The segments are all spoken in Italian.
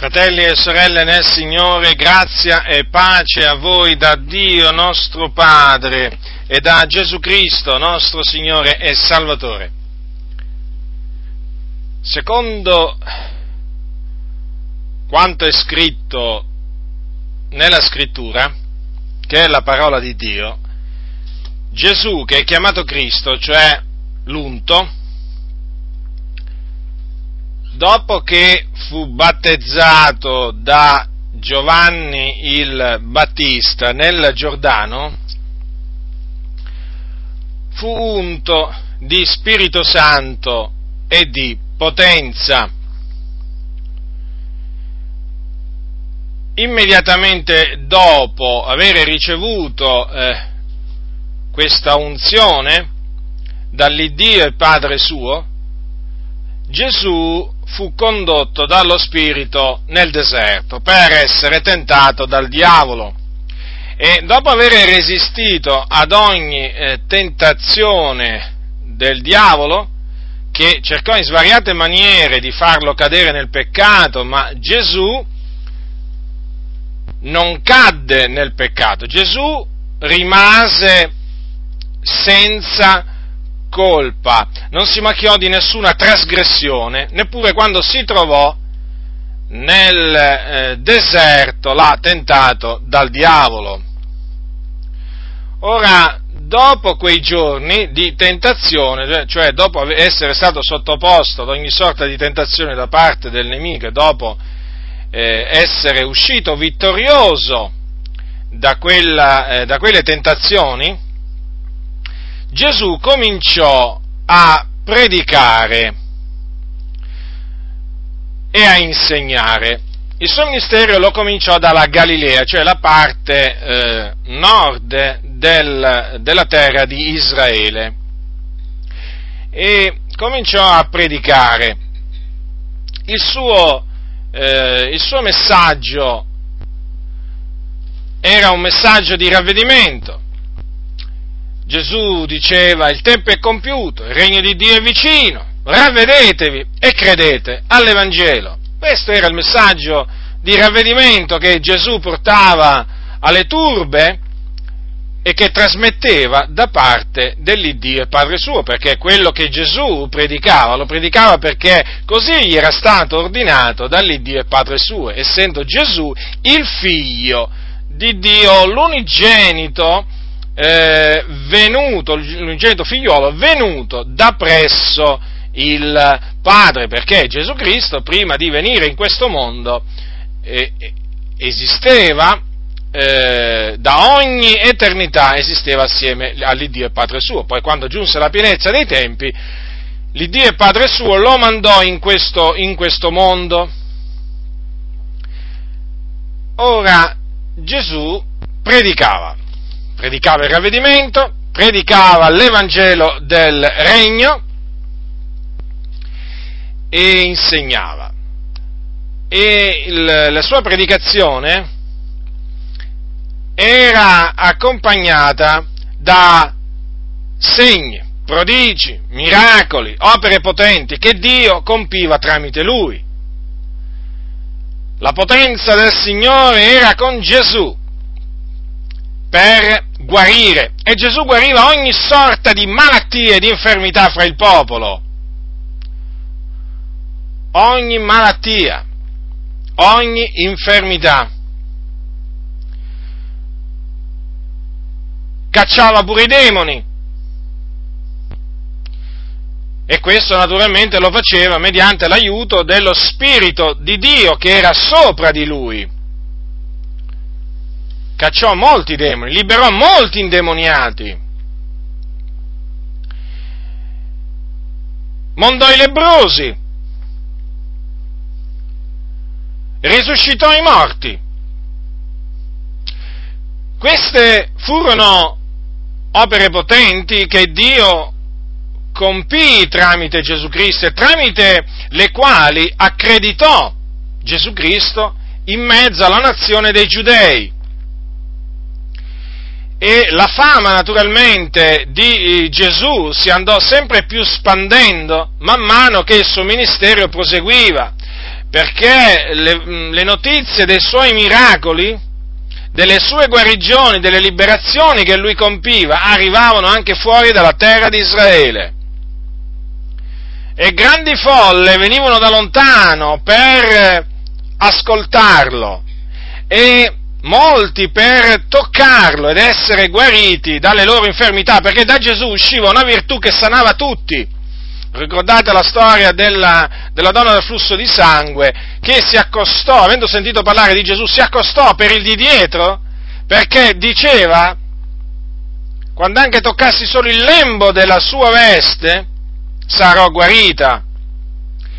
Fratelli e sorelle nel Signore, grazia e pace a voi da Dio nostro Padre e da Gesù Cristo nostro Signore e Salvatore. Secondo quanto è scritto nella scrittura, che è la parola di Dio, Gesù che è chiamato Cristo, cioè l'unto, dopo che fu battezzato da Giovanni il Battista nel Giordano, fu unto di Spirito Santo e di potenza. Immediatamente dopo aver ricevuto eh, questa unzione dall'Iddio e Padre suo, Gesù fu condotto dallo Spirito nel deserto per essere tentato dal diavolo. E dopo aver resistito ad ogni eh, tentazione del diavolo, che cercò in svariate maniere di farlo cadere nel peccato, ma Gesù non cadde nel peccato, Gesù rimase senza colpa, non si macchiò di nessuna trasgressione, neppure quando si trovò nel eh, deserto là tentato dal diavolo. Ora, dopo quei giorni di tentazione, cioè, cioè dopo essere stato sottoposto ad ogni sorta di tentazione da parte del nemico dopo eh, essere uscito vittorioso da, quella, eh, da quelle tentazioni, Gesù cominciò a predicare e a insegnare. Il suo ministero lo cominciò dalla Galilea, cioè la parte eh, nord del, della terra di Israele, e cominciò a predicare. Il suo, eh, il suo messaggio era un messaggio di ravvedimento, Gesù diceva il tempo è compiuto, il regno di Dio è vicino, ravvedetevi e credete all'Evangelo. Questo era il messaggio di ravvedimento che Gesù portava alle turbe e che trasmetteva da parte dell'Iddio e Padre suo, perché quello che Gesù predicava, lo predicava perché così gli era stato ordinato dall'Iddio e Padre suo, essendo Gesù il figlio di Dio, l'unigenito, eh, venuto, l'unigenito figliolo, venuto da presso il Padre, perché Gesù Cristo, prima di venire in questo mondo, eh, esisteva eh, da ogni eternità, esisteva assieme all'Iddio e Padre suo. Poi quando giunse la pienezza dei tempi, l'Iddio e Padre suo lo mandò in questo, in questo mondo. Ora Gesù predicava predicava il ravvedimento, predicava l'Evangelo del Regno e insegnava. E il, la sua predicazione era accompagnata da segni, prodigi, miracoli, opere potenti che Dio compiva tramite lui. La potenza del Signore era con Gesù per guarire e Gesù guariva ogni sorta di malattie e di infermità fra il popolo. Ogni malattia, ogni infermità. Cacciava pure i demoni. E questo naturalmente lo faceva mediante l'aiuto dello Spirito di Dio che era sopra di lui cacciò molti demoni, liberò molti indemoniati, mondò i lebrosi, risuscitò i morti. Queste furono opere potenti che Dio compì tramite Gesù Cristo e tramite le quali accreditò Gesù Cristo in mezzo alla nazione dei giudei e la fama naturalmente di eh, Gesù si andò sempre più spandendo man mano che il suo ministero proseguiva, perché le, le notizie dei suoi miracoli, delle sue guarigioni, delle liberazioni che lui compiva, arrivavano anche fuori dalla terra di Israele. E grandi folle venivano da lontano per ascoltarlo e molti per toccarlo ed essere guariti dalle loro infermità, perché da Gesù usciva una virtù che sanava tutti. Ricordate la storia della, della, donna del flusso di sangue che si accostò, avendo sentito parlare di Gesù, si accostò per il di dietro perché diceva, quando anche toccassi solo il lembo della sua veste, sarò guarita.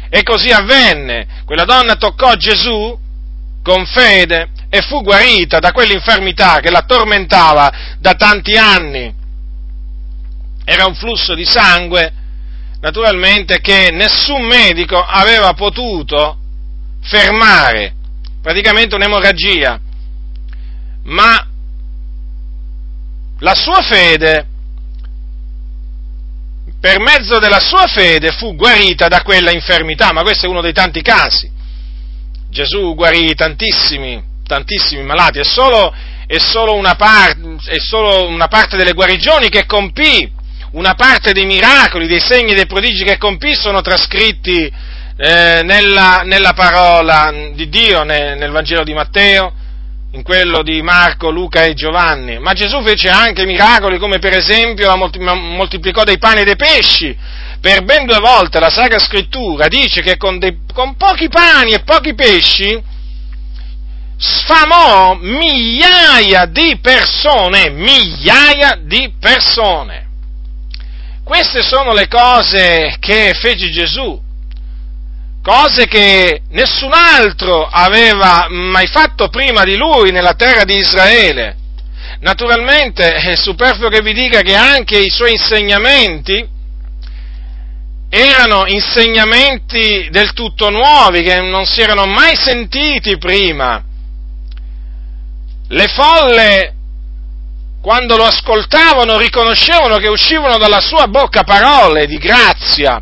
E così avvenne. Quella donna toccò Gesù con fede e fu guarita da quell'infermità che la tormentava da tanti anni. Era un flusso di sangue naturalmente che nessun medico aveva potuto fermare, praticamente un'emorragia, ma la sua fede, per mezzo della sua fede fu guarita da quella infermità, ma questo è uno dei tanti casi. Gesù guarì tantissimi, tantissimi malati, è solo, è solo, una, par- è solo una parte delle guarigioni che compì una parte dei miracoli, dei segni, dei prodigi che compì sono trascritti eh, nella, nella, parola di Dio, nel, nel Vangelo di Matteo, in quello di Marco, Luca e Giovanni. Ma Gesù fece anche miracoli come per esempio la moltiplicò dei pani e dei pesci. Per ben due volte la Sacra Scrittura dice che con, dei, con pochi pani e pochi pesci sfamò migliaia di persone, migliaia di persone. Queste sono le cose che fece Gesù, cose che nessun altro aveva mai fatto prima di lui nella terra di Israele. Naturalmente è superfluo che vi dica che anche i suoi insegnamenti erano insegnamenti del tutto nuovi, che non si erano mai sentiti prima. Le folle quando lo ascoltavano, riconoscevano che uscivano dalla sua bocca parole di grazia.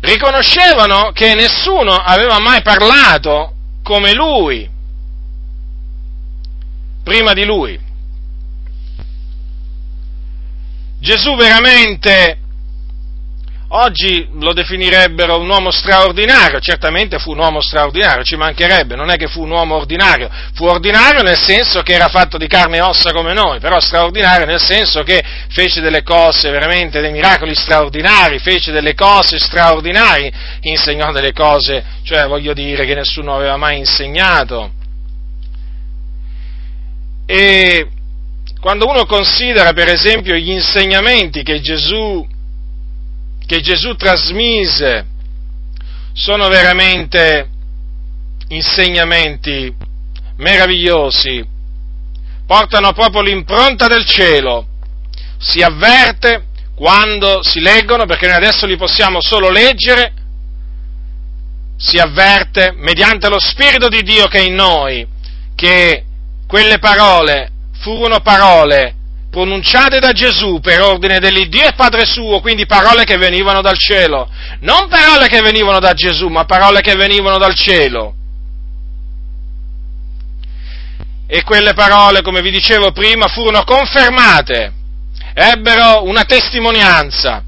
Riconoscevano che nessuno aveva mai parlato come lui, prima di lui. Gesù veramente Oggi lo definirebbero un uomo straordinario, certamente fu un uomo straordinario, ci mancherebbe, non è che fu un uomo ordinario, fu ordinario nel senso che era fatto di carne e ossa come noi, però straordinario nel senso che fece delle cose veramente, dei miracoli straordinari, fece delle cose straordinarie, insegnò delle cose, cioè voglio dire che nessuno aveva mai insegnato. E quando uno considera per esempio gli insegnamenti che Gesù che Gesù trasmise sono veramente insegnamenti meravigliosi, portano proprio l'impronta del cielo, si avverte quando si leggono, perché noi adesso li possiamo solo leggere, si avverte mediante lo Spirito di Dio che è in noi, che quelle parole furono parole pronunciate da Gesù per ordine dell'Iddio e Padre suo, quindi parole che venivano dal cielo, non parole che venivano da Gesù, ma parole che venivano dal cielo. E quelle parole, come vi dicevo prima, furono confermate, ebbero una testimonianza,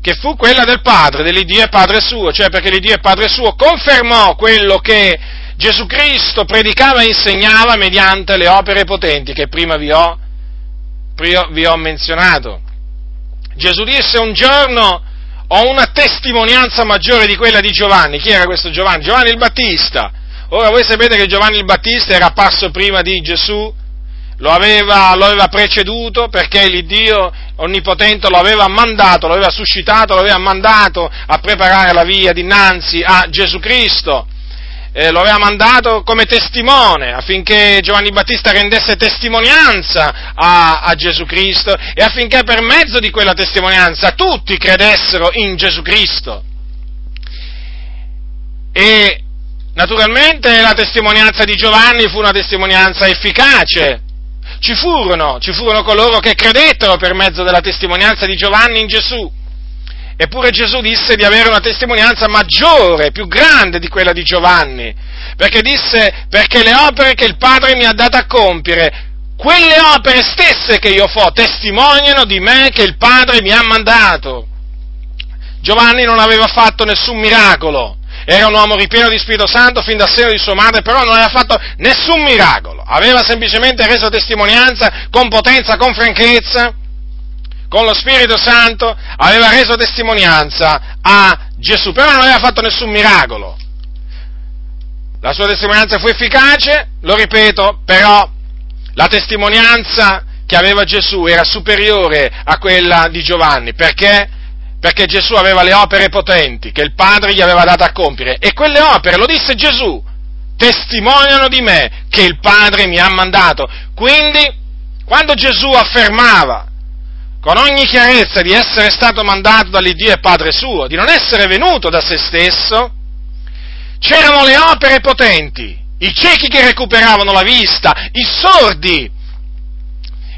che fu quella del Padre, dell'Iddio e Padre suo, cioè perché l'Iddio e Padre suo confermò quello che Gesù Cristo predicava e insegnava mediante le opere potenti che prima vi ho, vi ho menzionato. Gesù disse un giorno ho una testimonianza maggiore di quella di Giovanni. Chi era questo Giovanni? Giovanni il Battista. Ora voi sapete che Giovanni il Battista era apparso prima di Gesù, lo aveva, lo aveva preceduto perché l'Iddio Onnipotente lo aveva mandato, lo aveva suscitato, lo aveva mandato a preparare la via dinanzi a Gesù Cristo eh, lo aveva mandato come testimone affinché Giovanni Battista rendesse testimonianza a, a, Gesù Cristo e affinché per mezzo di quella testimonianza tutti credessero in Gesù Cristo. E naturalmente la testimonianza di Giovanni fu una testimonianza efficace. Ci furono, ci furono coloro che credettero per mezzo della testimonianza di Giovanni in Gesù. Eppure Gesù disse di avere una testimonianza maggiore, più grande di quella di Giovanni, perché disse, perché le opere che il Padre mi ha dato a compiere, quelle opere stesse che io fo, testimoniano di me che il Padre mi ha mandato. Giovanni non aveva fatto nessun miracolo, era un uomo ripieno di Spirito Santo fin dal seno di sua madre, però non aveva fatto nessun miracolo, aveva semplicemente reso testimonianza con potenza, con franchezza, con lo Spirito Santo, aveva reso testimonianza a Gesù, però non aveva fatto nessun miracolo. La sua testimonianza fu efficace, lo ripeto, però la testimonianza che aveva Gesù era superiore a quella di Giovanni, perché? Perché Gesù aveva le opere potenti che il Padre gli aveva dato a compiere e quelle opere, lo disse Gesù, testimoniano di me che il Padre mi ha mandato. Quindi, quando Gesù affermava con ogni chiarezza di essere stato mandato dall'Iddio e Padre suo, di non essere venuto da se stesso, c'erano le opere potenti, i ciechi che recuperavano la vista, i sordi,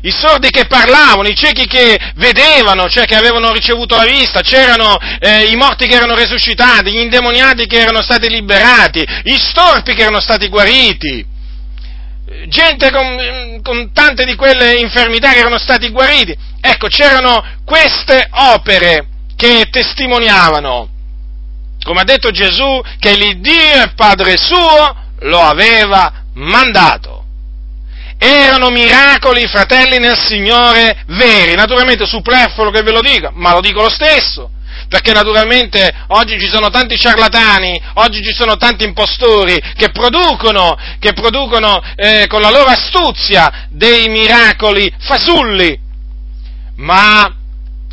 i sordi che parlavano, i ciechi che vedevano, cioè che avevano ricevuto la vista, c'erano eh, i morti che erano resuscitati, gli indemoniati che erano stati liberati, i storpi che erano stati guariti, gente con, con, tante di quelle infermità che erano stati guariti. Ecco, c'erano queste opere che testimoniavano, come ha detto Gesù, che l'Iddio e Padre suo lo aveva mandato. Erano miracoli, fratelli nel Signore, veri, naturalmente superfluo che ve lo dica, ma lo dico lo stesso perché naturalmente oggi ci sono tanti ciarlatani, oggi ci sono tanti impostori che producono, che producono eh, con la loro astuzia dei miracoli fasulli, ma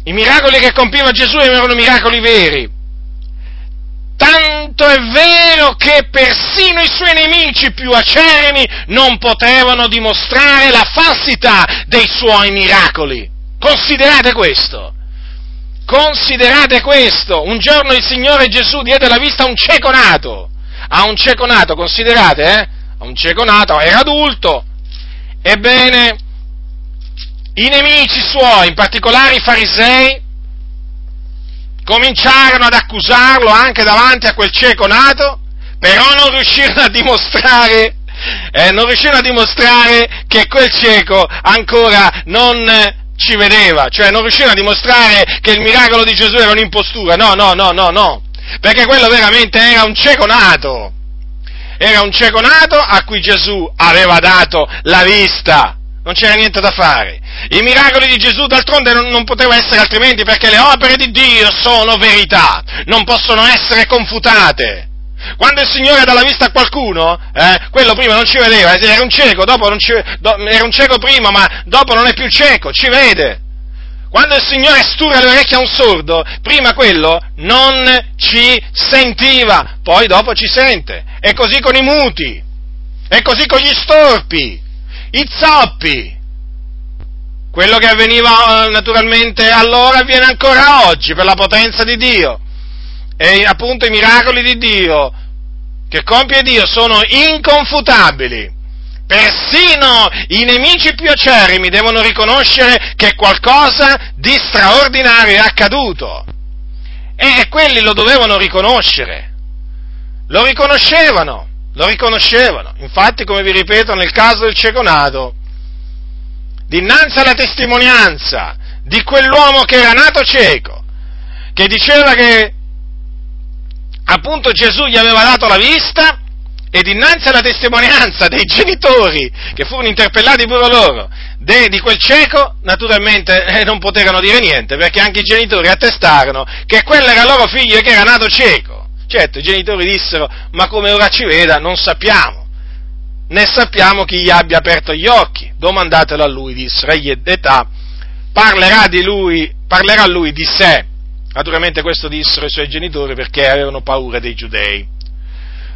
i miracoli che compiva Gesù erano miracoli veri. Tanto è vero che persino i suoi nemici più acerimi non potevano dimostrare la falsità dei suoi miracoli. Considerate questo. Considerate questo, un giorno il Signore Gesù diede la vista a un cieco nato, a un cieco nato, considerate, eh? A un cieco nato, era adulto. Ebbene, i nemici suoi, in particolare i farisei, cominciarono ad accusarlo anche davanti a quel cieco nato, però non riuscirono a dimostrare, eh, non riuscirono a dimostrare che quel cieco ancora non ci vedeva, cioè non riusciva a dimostrare che il miracolo di Gesù era un'impostura, no, no, no, no, no, perché quello veramente era un cieco nato, era un cieco nato a cui Gesù aveva dato la vista, non c'era niente da fare. I miracoli di Gesù d'altronde non, non potevano essere altrimenti perché le opere di Dio sono verità, non possono essere confutate. Quando il Signore dà la vista a qualcuno, eh, quello prima non ci vedeva, era un cieco, ci, do, era un cieco prima, ma dopo non è più cieco, ci vede. Quando il Signore stura le orecchie a un sordo, prima quello non ci sentiva, poi dopo ci sente. È così con i muti, è così con gli storpi, i zoppi. Quello che avveniva eh, naturalmente allora avviene ancora oggi per la potenza di Dio e appunto i miracoli di Dio che compie Dio sono inconfutabili. Persino i nemici più acerrimi devono riconoscere che qualcosa di straordinario è accaduto. E quelli lo dovevano riconoscere. Lo riconoscevano, lo riconoscevano. Infatti, come vi ripeto, nel caso del cieco nato, dinanzi alla testimonianza di quell'uomo che era nato cieco, che diceva che appunto Gesù gli aveva dato la vista e dinanzi alla testimonianza dei genitori che furono interpellati pure loro de, di quel cieco, naturalmente eh, non poterono dire niente perché anche i genitori attestarono che quello era loro figlio e che era nato cieco. Certo, i genitori dissero, ma come ora ci veda non sappiamo, né sappiamo chi gli abbia aperto gli occhi. Domandatelo a lui, dissero, egli d'età, parlerà di lui, parlerà lui di sé Naturalmente questo dissero i suoi genitori perché avevano paura dei giudei.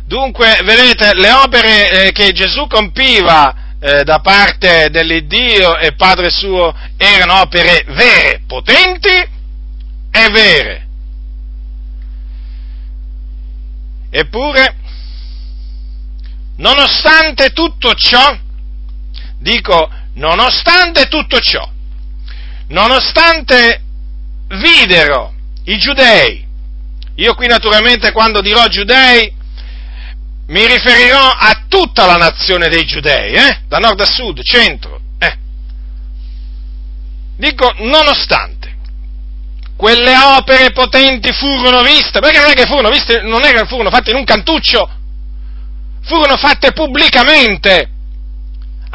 Dunque, vedete, le opere eh, che Gesù compiva eh, da parte dell'Iddio e Padre suo erano opere vere, potenti e vere. Eppure, nonostante tutto ciò, dico, nonostante tutto ciò, nonostante videro i giudei. Io qui naturalmente quando dirò giudei mi riferirò a tutta la nazione dei giudei, eh? da nord a sud, centro. Eh. Dico nonostante quelle opere potenti furono viste, perché non è che furono viste, non che furono fatte in un cantuccio, furono fatte pubblicamente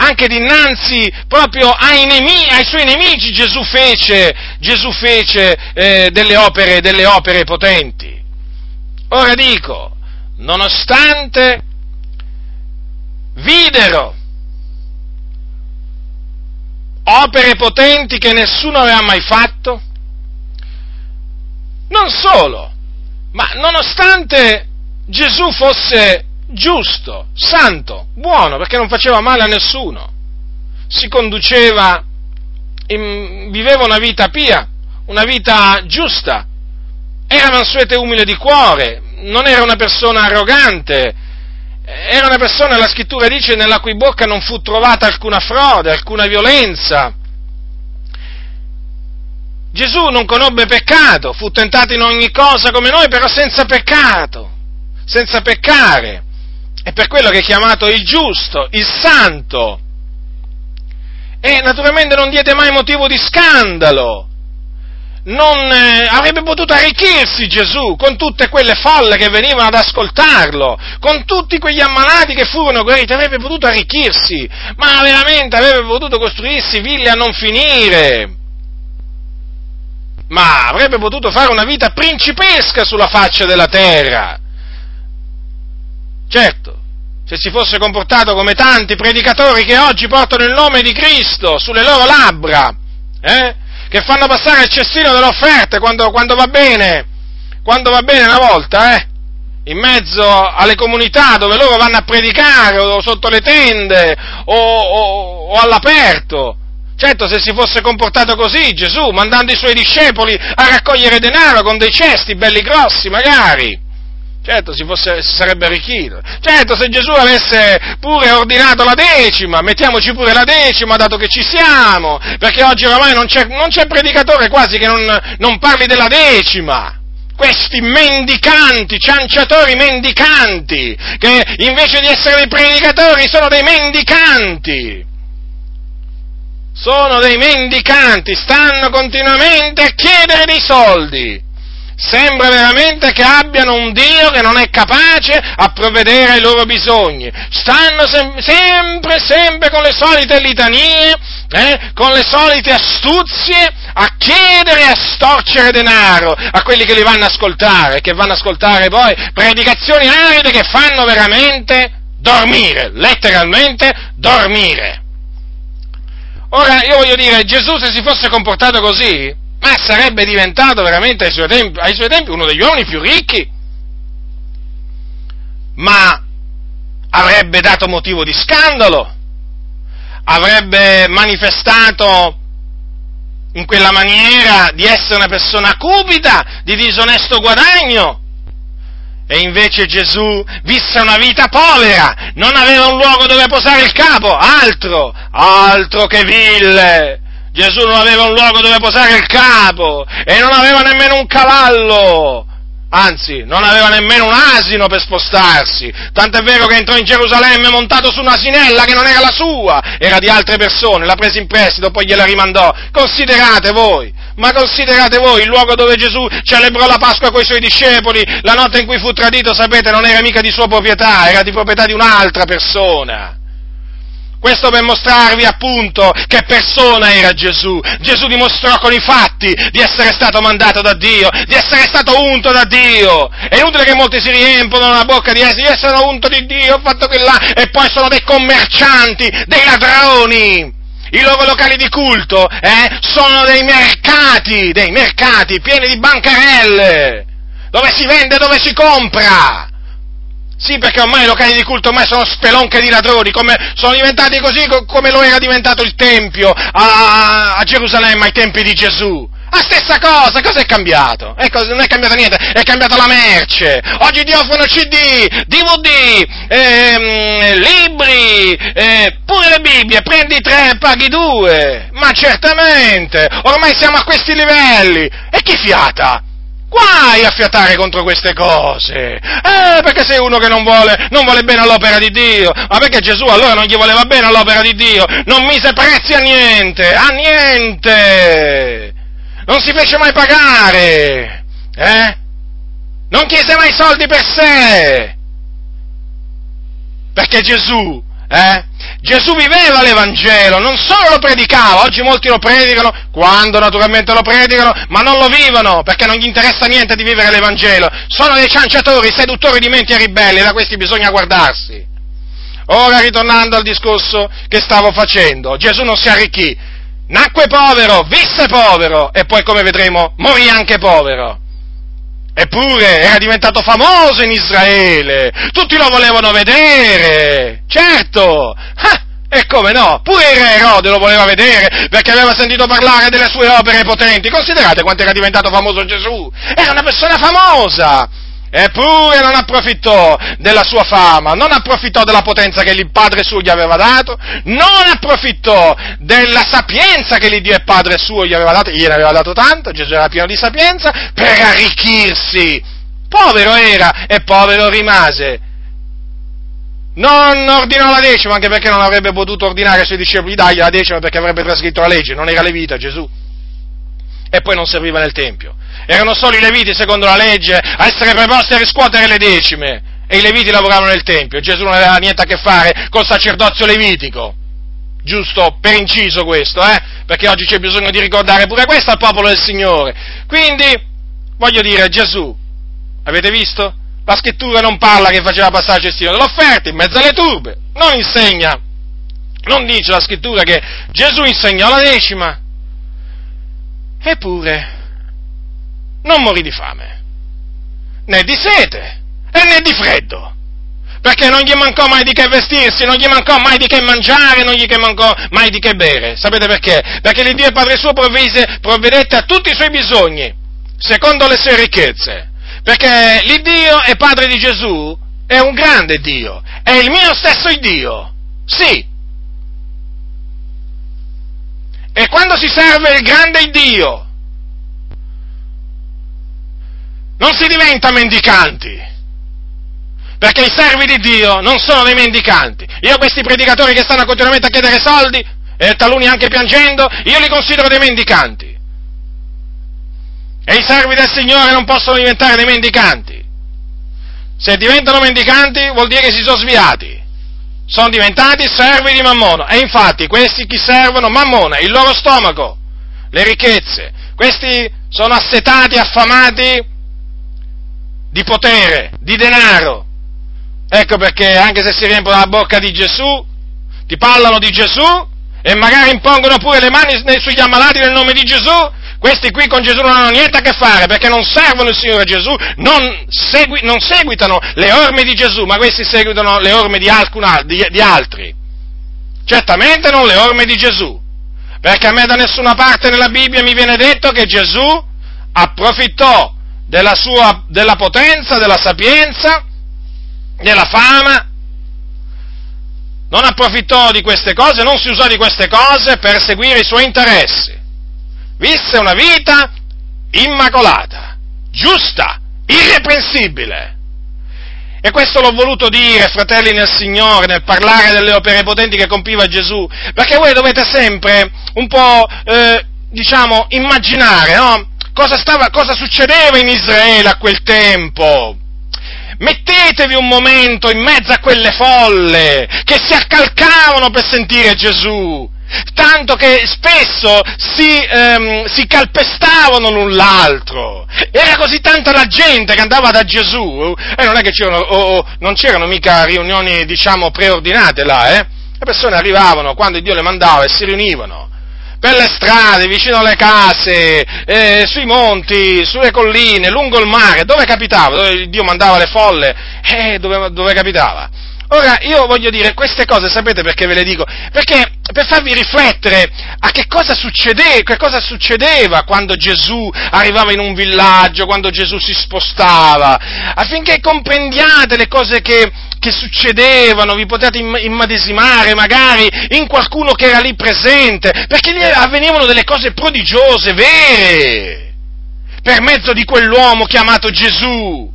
anche dinanzi proprio ai, nemici, ai suoi nemici Gesù fece, Gesù fece eh, delle, opere, delle opere potenti. Ora dico, nonostante videro opere potenti che nessuno aveva mai fatto, non solo, ma nonostante Gesù fosse giusto, santo, buono, perché non faceva male a nessuno, si conduceva, in, viveva una vita pia, una vita giusta, era mansueto e umile di cuore, non era una persona arrogante, era una persona, la scrittura dice, nella cui bocca non fu trovata alcuna frode, alcuna violenza. Gesù non conobbe peccato, fu tentato in ogni cosa come noi, però senza peccato, senza peccare. È per quello che è chiamato il giusto, il santo. E naturalmente non diede mai motivo di scandalo. Non eh, avrebbe potuto arricchirsi Gesù con tutte quelle folle che venivano ad ascoltarlo, con tutti quegli ammalati che furono guariti, avrebbe potuto arricchirsi, ma veramente avrebbe potuto costruirsi ville a non finire ma avrebbe potuto fare una vita principesca sulla faccia della terra. Certo, se si fosse comportato come tanti predicatori che oggi portano il nome di Cristo sulle loro labbra, eh, che fanno passare il cestino delle offerte quando, quando va bene, quando va bene una volta, eh, in mezzo alle comunità dove loro vanno a predicare o sotto le tende o, o, o all'aperto. Certo, se si fosse comportato così Gesù, mandando i suoi discepoli a raccogliere denaro con dei cesti belli grossi magari, Certo, si, fosse, si, sarebbe arricchito. Certo, se Gesù avesse pure ordinato la decima, mettiamoci pure la decima, dato che ci siamo, perché oggi oramai non c'è, non c'è predicatore quasi che non, non parli della decima. Questi mendicanti, cianciatori mendicanti, che invece di essere dei predicatori sono dei mendicanti. Sono dei mendicanti, stanno continuamente a chiedere dei soldi Sembra veramente che abbiano un Dio che non è capace a provvedere ai loro bisogni. Stanno sem- sempre, sempre con le solite litanie, eh, con le solite astuzie, a chiedere e a storcere denaro a quelli che li vanno a ascoltare, che vanno a ascoltare poi predicazioni aride che fanno veramente dormire, letteralmente dormire. Ora, io voglio dire, Gesù se si fosse comportato così, ma sarebbe diventato veramente ai suoi, tempi, ai suoi tempi uno degli uomini più ricchi, ma avrebbe dato motivo di scandalo, avrebbe manifestato in quella maniera di essere una persona cupida, di disonesto guadagno. E invece Gesù visse una vita povera, non aveva un luogo dove posare il capo, altro, altro che ville, Gesù non aveva un luogo dove posare il capo e non aveva nemmeno un cavallo. Anzi, non aveva nemmeno un asino per spostarsi, tant'è vero che entrò in Gerusalemme montato su un'asinella che non era la sua, era di altre persone, l'ha presa in prestito, poi gliela rimandò. Considerate voi, ma considerate voi il luogo dove Gesù celebrò la Pasqua con i suoi discepoli, la notte in cui fu tradito, sapete, non era mica di sua proprietà, era di proprietà di un'altra persona. Questo per mostrarvi appunto che persona era Gesù. Gesù dimostrò con i fatti di essere stato mandato da Dio, di essere stato unto da Dio. È inutile che molti si riempono la bocca di essere, io sono unto di Dio, ho fatto che là, e poi sono dei commercianti, dei ladroni. I loro locali di culto eh, sono dei mercati, dei mercati pieni di bancarelle, dove si vende, dove si compra. Sì, perché ormai i locali di culto ormai sono spelonche di ladroni, come, sono diventati così come lo era diventato il Tempio a, a Gerusalemme ai tempi di Gesù. La stessa cosa, cosa è cambiato? Ecco, non è cambiato niente, è cambiata la merce. Oggi ti offrono CD, DVD, ehm, libri, eh, pure le Bibbie, prendi tre e paghi due. Ma certamente, ormai siamo a questi livelli. E chi fiata? Guai a fiatare contro queste cose! Eh, perché sei uno che non vuole, non vuole bene all'opera di Dio. Ma perché Gesù allora non gli voleva bene all'opera di Dio? Non mise prezzi a niente, a niente! Non si fece mai pagare, eh? Non chiese mai soldi per sé! Perché Gesù eh? Gesù viveva l'Evangelo, non solo lo predicava, oggi molti lo predicano, quando naturalmente lo predicano, ma non lo vivono, perché non gli interessa niente di vivere l'Evangelo. Sono dei cianciatori, seduttori di menti e ribelli, da questi bisogna guardarsi. Ora ritornando al discorso che stavo facendo, Gesù non si arricchì, nacque povero, visse povero e poi come vedremo morì anche povero. Eppure era diventato famoso in Israele, tutti lo volevano vedere, certo, ah, e come no, pure il re Erode lo voleva vedere perché aveva sentito parlare delle sue opere potenti, considerate quanto era diventato famoso Gesù, era una persona famosa, Eppure non approfittò della sua fama, non approfittò della potenza che il Padre suo gli aveva dato, non approfittò della sapienza che l'Iddio e Padre suo gli aveva dato, gliene aveva dato tanto, Gesù era pieno di sapienza, per arricchirsi. Povero era e povero rimase. Non ordinò la decima, anche perché non avrebbe potuto ordinare ai suoi discepoli di dargli la decima perché avrebbe trascritto la legge, non era levita Gesù. E poi non serviva nel Tempio erano solo i leviti, secondo la legge, a essere preposti a riscuotere le decime. E i leviti lavoravano nel Tempio. Gesù non aveva niente a che fare col sacerdozio levitico. Giusto per inciso questo, eh? Perché oggi c'è bisogno di ricordare pure questo al popolo del Signore. Quindi, voglio dire, Gesù, avete visto? La scrittura non parla che faceva passare il cestino dell'offerta in mezzo alle turbe. Non insegna. Non dice la scrittura che Gesù insegnò la decima. Eppure, non morì di fame, né di sete e né di freddo, perché non gli mancò mai di che vestirsi, non gli mancò mai di che mangiare, non gli mancò mai di che bere. Sapete perché? Perché l'Iddio Padre suo provvise, provvedette a tutti i suoi bisogni, secondo le sue ricchezze. Perché l'Iddio e Padre di Gesù è un grande Dio, è il mio stesso Dio, sì. E quando si serve il grande Dio, non si diventa mendicanti. Perché i servi di Dio non sono dei mendicanti. Io questi predicatori che stanno continuamente a chiedere soldi, e taluni anche piangendo, io li considero dei mendicanti. E i servi del Signore non possono diventare dei mendicanti. Se diventano mendicanti vuol dire che si sono sviati. Sono diventati servi di Mammona. E infatti questi chi servono? Mammona, il loro stomaco, le ricchezze. Questi sono assetati, affamati di potere, di denaro. Ecco perché anche se si riempiono la bocca di Gesù, ti parlano di Gesù e magari impongono pure le mani sugli ammalati nel nome di Gesù, questi qui con Gesù non hanno niente a che fare perché non servono il Signore Gesù, non, segui, non seguitano le orme di Gesù, ma questi seguitano le orme di, alcun, di, di altri. Certamente non le orme di Gesù, perché a me da nessuna parte nella Bibbia mi viene detto che Gesù approfittò della sua, della potenza, della sapienza, della fama, non approfittò di queste cose, non si usò di queste cose per seguire i suoi interessi. Visse una vita immacolata, giusta, irreprensibile. E questo l'ho voluto dire, fratelli nel Signore, nel parlare delle opere potenti che compiva Gesù, perché voi dovete sempre un po', eh, diciamo, immaginare, no? Cosa, stava, cosa succedeva in Israele a quel tempo. Mettetevi un momento in mezzo a quelle folle che si accalcavano per sentire Gesù, tanto che spesso si, ehm, si, calpestavano l'un l'altro. Era così tanta la gente che andava da Gesù, e non è che c'erano, oh, non c'erano mica riunioni, diciamo, preordinate là, eh? Le persone arrivavano quando Dio le mandava e si riunivano per le strade, vicino alle case, eh, sui monti, sulle colline, lungo il mare, dove capitava? Dove Dio mandava le folle? Eh, dove, dove capitava? Ora, io voglio dire queste cose, sapete perché ve le dico? Perché per farvi riflettere a che cosa, succede, che cosa succedeva quando Gesù arrivava in un villaggio, quando Gesù si spostava, affinché comprendiate le cose che, che succedevano, vi potete immadesimare magari in qualcuno che era lì presente, perché lì avvenivano delle cose prodigiose, vere per mezzo di quell'uomo chiamato Gesù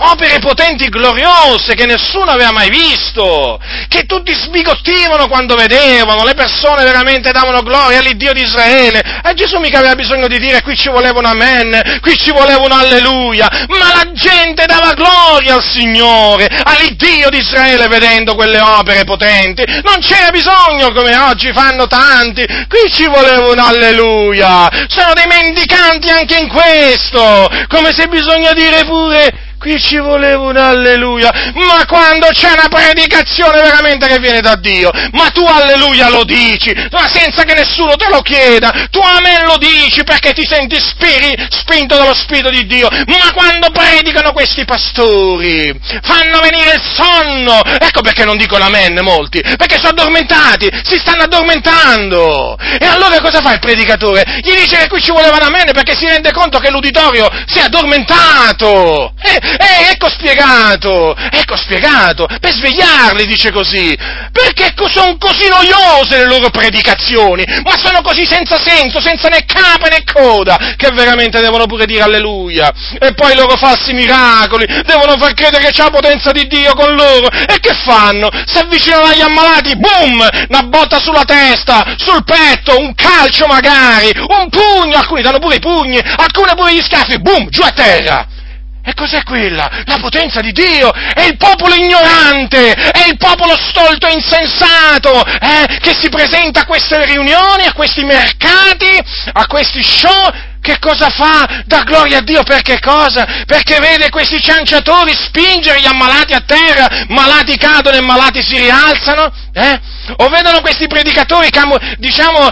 opere potenti, gloriose, che nessuno aveva mai visto, che tutti sbigottivano quando vedevano, le persone veramente davano gloria all'Iddio di Israele, e Gesù mica aveva bisogno di dire qui ci voleva un amen, qui ci voleva un alleluia, ma la gente dava gloria al Signore, all'Iddio di Israele vedendo quelle opere potenti, non c'era bisogno come oggi fanno tanti, qui ci voleva un alleluia, sono dei mendicanti anche in questo, come se bisogna dire pure Qui ci voleva un alleluia, ma quando c'è una predicazione veramente che viene da Dio, ma tu alleluia lo dici, ma senza che nessuno te lo chieda, tu amen lo dici perché ti senti spiri, spinto dallo Spirito di Dio, ma quando predicano questi pastori, fanno venire il sonno, ecco perché non dicono amen molti, perché sono addormentati, si stanno addormentando, e allora cosa fa il predicatore? Gli dice che qui ci voleva un amen perché si rende conto che l'uditorio si è addormentato, eh, eh, ecco spiegato, ecco spiegato, per svegliarli dice così, perché sono così noiose le loro predicazioni, ma sono così senza senso, senza né capo né coda, che veramente devono pure dire alleluia, e poi i loro falsi miracoli, devono far credere che c'è la potenza di Dio con loro, e che fanno? Si avvicinano agli ammalati, boom, una botta sulla testa, sul petto, un calcio magari, un pugno, alcuni danno pure i pugni, alcuni pure gli schiaffi, boom, giù a terra, e cos'è quella? La potenza di Dio! È il popolo ignorante! È il popolo stolto e insensato! Eh, che si presenta a queste riunioni, a questi mercati, a questi show che cosa fa? Da gloria a Dio per che cosa? Perché vede questi cianciatori spingere gli ammalati a terra, malati cadono e malati si rialzano? Eh? O vedono questi predicatori, diciamo,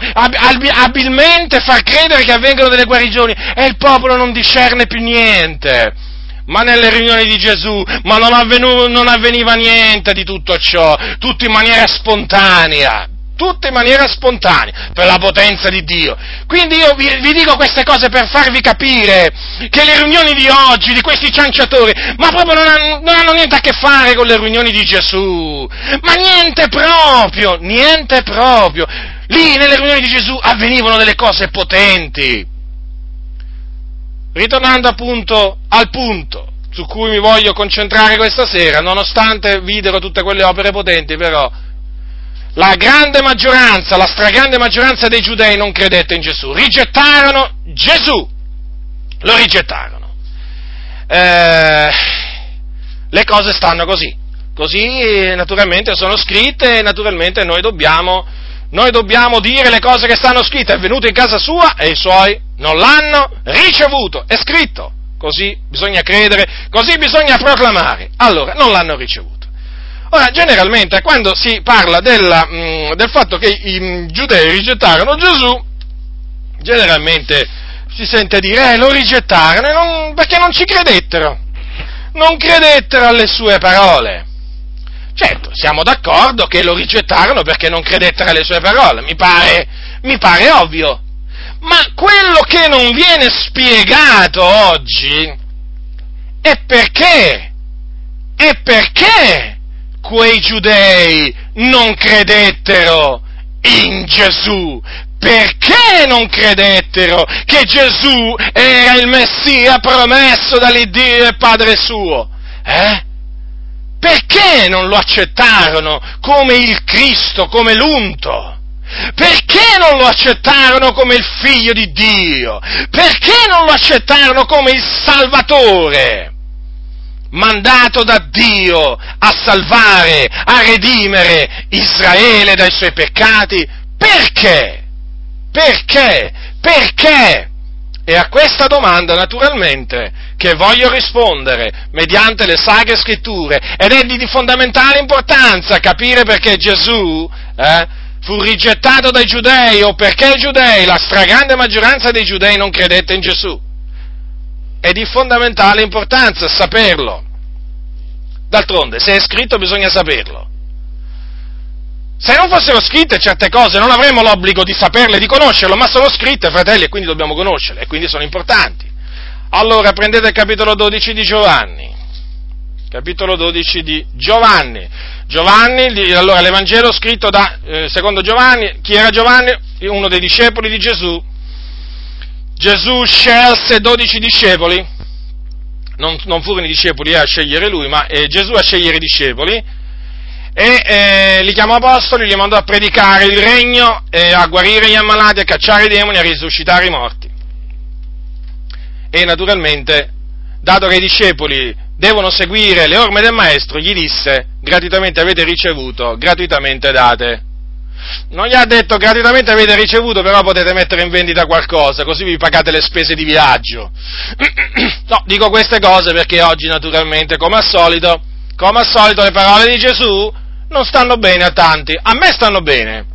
abilmente far credere che avvengono delle guarigioni e il popolo non discerne più niente ma nelle riunioni di Gesù, ma non, avvenu, non avveniva niente di tutto ciò, tutto in maniera spontanea tutto in maniera spontanea, per la potenza di Dio. Quindi io vi, vi, dico queste cose per farvi capire che le riunioni di oggi, di questi cianciatori, ma proprio non hanno, non hanno niente a che fare con le riunioni di Gesù, ma niente proprio, niente proprio. Lì nelle riunioni di Gesù avvenivano delle cose potenti ritornando appunto al punto su cui mi voglio concentrare questa sera, nonostante videro tutte quelle opere potenti, però la grande maggioranza, la stragrande maggioranza dei giudei non credette in Gesù, rigettarono Gesù, lo rigettarono. Eh, le cose stanno così, così naturalmente sono scritte e naturalmente noi dobbiamo noi dobbiamo dire le cose che stanno scritte, è venuto in casa sua e i suoi non l'hanno ricevuto, è scritto, così bisogna credere, così bisogna proclamare, allora non l'hanno ricevuto. Ora, generalmente, quando si parla della, mh, mm, del fatto che i giudei rigettarono Gesù, generalmente si sente dire, eh, lo rigettarono non, perché non ci credettero, non credettero alle sue parole. Certo, siamo d'accordo che lo rigettarono perché non credettero alle sue parole, mi pare, mi pare ovvio. Ma quello che non viene spiegato oggi è perché, è perché quei giudei non credettero in Gesù. Perché non credettero che Gesù era il Messia promesso dall'Iddio e Padre suo? Eh? Perché non lo accettarono come il Cristo, come l'unto? Perché non lo accettarono come il figlio di Dio? Perché non lo accettarono come il Salvatore? Mandato da Dio a salvare, a redimere Israele dai suoi peccati? Perché? Perché? Perché? E a questa domanda, naturalmente, che voglio rispondere mediante le sagre scritture, ed è di fondamentale importanza capire perché Gesù eh, fu rigettato dai giudei o perché i giudei, la stragrande maggioranza dei giudei non credette in Gesù. È di fondamentale importanza saperlo. D'altronde, se è scritto bisogna saperlo. Se non fossero scritte certe cose non avremmo l'obbligo di saperle, di conoscerle, ma sono scritte, fratelli, e quindi dobbiamo conoscerle, e quindi sono importanti. Allora prendete il capitolo 12 di Giovanni. Capitolo 12 di Giovanni. Giovanni, allora l'Evangelo scritto da, eh, secondo Giovanni, chi era Giovanni? Uno dei discepoli di Gesù, Gesù scelse dodici discepoli, non, non, furono i discepoli a scegliere lui, ma eh, Gesù a scegliere i discepoli, e eh, li chiamò apostoli, li mandò a predicare il regno, eh, a guarire gli ammalati, a cacciare i demoni, a risuscitare i morti. E naturalmente, dato che i discepoli devono seguire le orme del maestro, gli disse, gratuitamente avete ricevuto, gratuitamente date. Non gli ha detto gratuitamente avete ricevuto, però potete mettere in vendita qualcosa, così vi pagate le spese di viaggio. No, dico queste cose perché oggi naturalmente, come al solito, come al solito le parole di Gesù non stanno bene a tanti, a me stanno bene,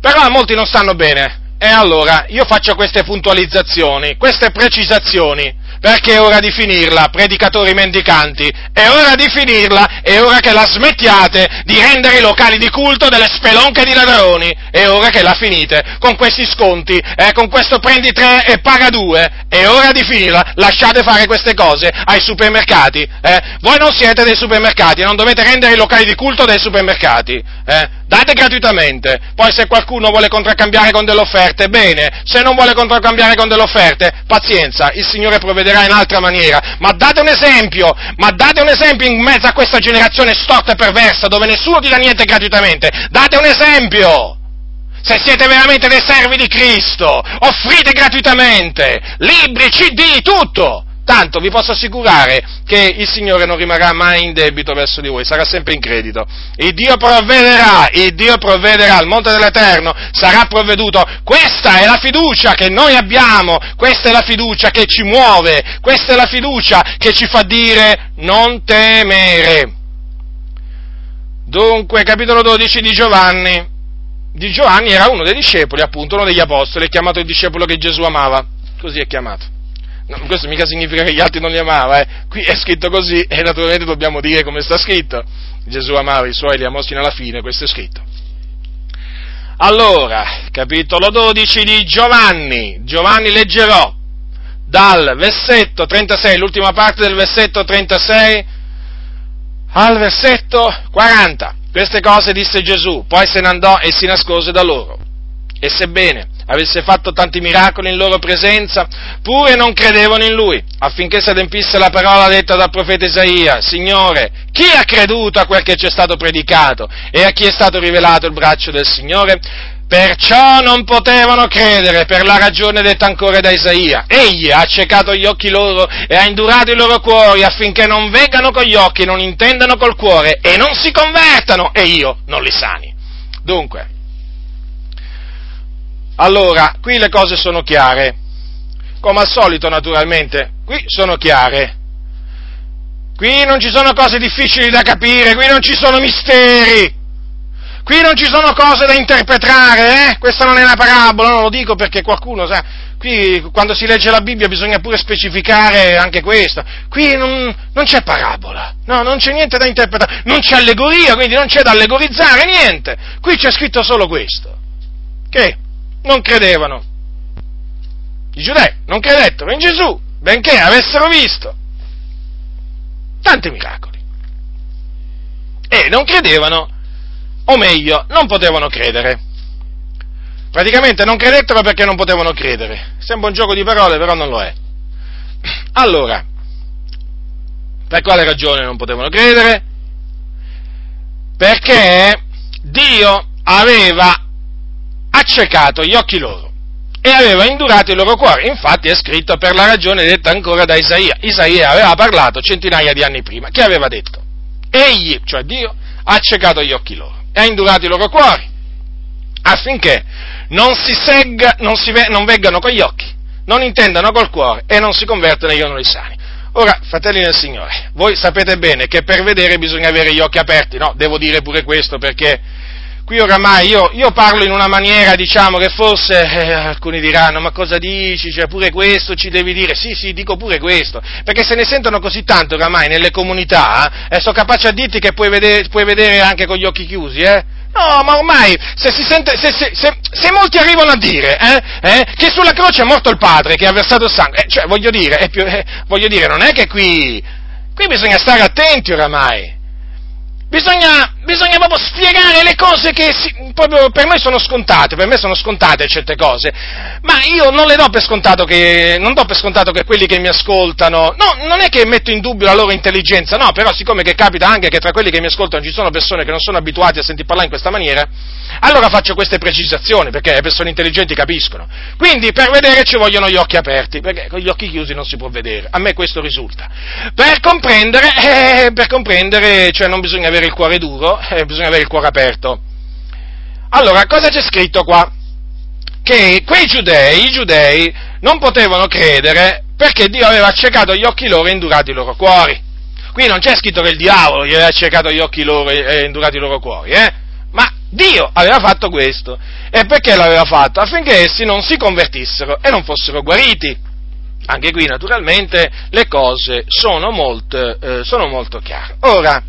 però a molti non stanno bene. E allora io faccio queste puntualizzazioni, queste precisazioni, perché è ora di finirla, predicatori mendicanti, è ora di finirla, è ora che la smettiate di rendere i locali di culto delle spelonche di ladroni, è ora che la finite con questi sconti, eh, con questo prendi tre e paga due, è ora di finirla, lasciate fare queste cose ai supermercati, eh? voi non siete dei supermercati, non dovete rendere i locali di culto dei supermercati, eh? Date gratuitamente, poi se qualcuno vuole contraccambiare con delle offerte, bene, se non vuole contraccambiare con delle offerte, pazienza, il Signore provvederà in altra maniera, ma date un esempio, ma date un esempio in mezzo a questa generazione storta e perversa dove nessuno ti dà niente gratuitamente, date un esempio! Se siete veramente dei servi di Cristo, offrite gratuitamente, libri, CD, tutto! Tanto vi posso assicurare che il Signore non rimarrà mai in debito verso di voi, sarà sempre in credito. Il Dio provvederà, il Dio provvederà, il monte dell'Eterno sarà provveduto. Questa è la fiducia che noi abbiamo, questa è la fiducia che ci muove, questa è la fiducia che ci fa dire non temere. Dunque, capitolo 12 di Giovanni. Di Giovanni era uno dei discepoli, appunto, uno degli apostoli, è chiamato il discepolo che Gesù amava, così è chiamato. No, questo mica significa che gli altri non li amava, eh. qui è scritto così e naturalmente dobbiamo dire come sta scritto. Gesù amava i suoi, li amò sino alla fine, questo è scritto. Allora, capitolo 12 di Giovanni, Giovanni leggerò dal versetto 36, l'ultima parte del versetto 36 al versetto 40. Queste cose disse Gesù, poi se ne andò e si nascose da loro. E sebbene avesse fatto tanti miracoli in loro presenza, pure non credevano in lui, affinché si adempisse la parola detta dal profeta Isaia, Signore, chi ha creduto a quel che ci è stato predicato e a chi è stato rivelato il braccio del Signore? Perciò non potevano credere per la ragione detta ancora da Isaia. Egli ha accecato gli occhi loro e ha indurato i loro cuori affinché non vengano con gli occhi, non intendano col cuore e non si convertano e io non li sani. Dunque, allora, qui le cose sono chiare, come al solito naturalmente, qui sono chiare. Qui non ci sono cose difficili da capire, qui non ci sono misteri, qui non ci sono cose da interpretare, eh? Questa non è una parabola, non lo dico perché qualcuno sa, qui quando si legge la Bibbia bisogna pure specificare anche questo. Qui non, non c'è parabola, no, non c'è niente da interpretare, non c'è allegoria, quindi non c'è da allegorizzare, niente. Qui c'è scritto solo questo. Che? Non credevano. I giudei non credettero in Gesù, benché avessero visto tanti miracoli. E non credevano, o meglio, non potevano credere. Praticamente non credettero perché non potevano credere. Sembra un gioco di parole, però non lo è. Allora, per quale ragione non potevano credere? Perché Dio aveva accecato gli occhi loro e aveva indurato il loro cuore. Infatti è scritto per la ragione detta ancora da Isaia. Isaia aveva parlato centinaia di anni prima. Che aveva detto? Egli, cioè Dio, ha accecato gli occhi loro e ha indurato i loro cuori affinché non si, segga, non, si non veggano con gli occhi, non intendano col cuore e non si convertano e io non li sani. Ora, fratelli del Signore, voi sapete bene che per vedere bisogna avere gli occhi aperti, no? Devo dire pure questo perché qui oramai io, io, parlo in una maniera, diciamo, che forse eh, alcuni diranno, ma cosa dici, cioè pure questo ci devi dire, sì, sì, dico pure questo, perché se ne sentono così tanto oramai nelle comunità, eh, sono capace a dirti che puoi vedere, puoi vedere, anche con gli occhi chiusi, eh? No, ma ormai, se, sente, se, se, se molti arrivano a dire eh, eh, che sulla croce è morto il padre che ha versato sangue, eh, cioè, voglio dire, più, eh, voglio dire, non è che qui, qui bisogna stare attenti oramai, Bisogna, bisogna proprio spiegare le cose che si, proprio per noi sono scontate, per me sono scontate certe cose, ma io non le do per scontato che, non do per scontato che quelli che mi ascoltano, no, non è che metto in dubbio la loro intelligenza, no, però siccome che capita anche che tra quelli che mi ascoltano ci sono persone che non sono abituati a sentir parlare in questa maniera, allora faccio queste precisazioni, perché le persone intelligenti capiscono. Quindi per vedere ci vogliono gli occhi aperti, perché con gli occhi chiusi non si può vedere, a me questo risulta. Per comprendere, eh, per comprendere, cioè non bisogna avere il cuore duro, eh, bisogna avere il cuore aperto. Allora, cosa c'è scritto qua? Che quei giudei, i giudei, non potevano credere perché Dio aveva accecato gli occhi loro e indurato i loro cuori. Qui non c'è scritto che il diavolo gli aveva accecato gli occhi loro e indurato i loro cuori, eh? Ma Dio aveva fatto questo. E perché l'aveva fatto? Affinché essi non si convertissero e non fossero guariti. Anche qui, naturalmente, le cose sono molto, eh, sono molto chiare. Ora,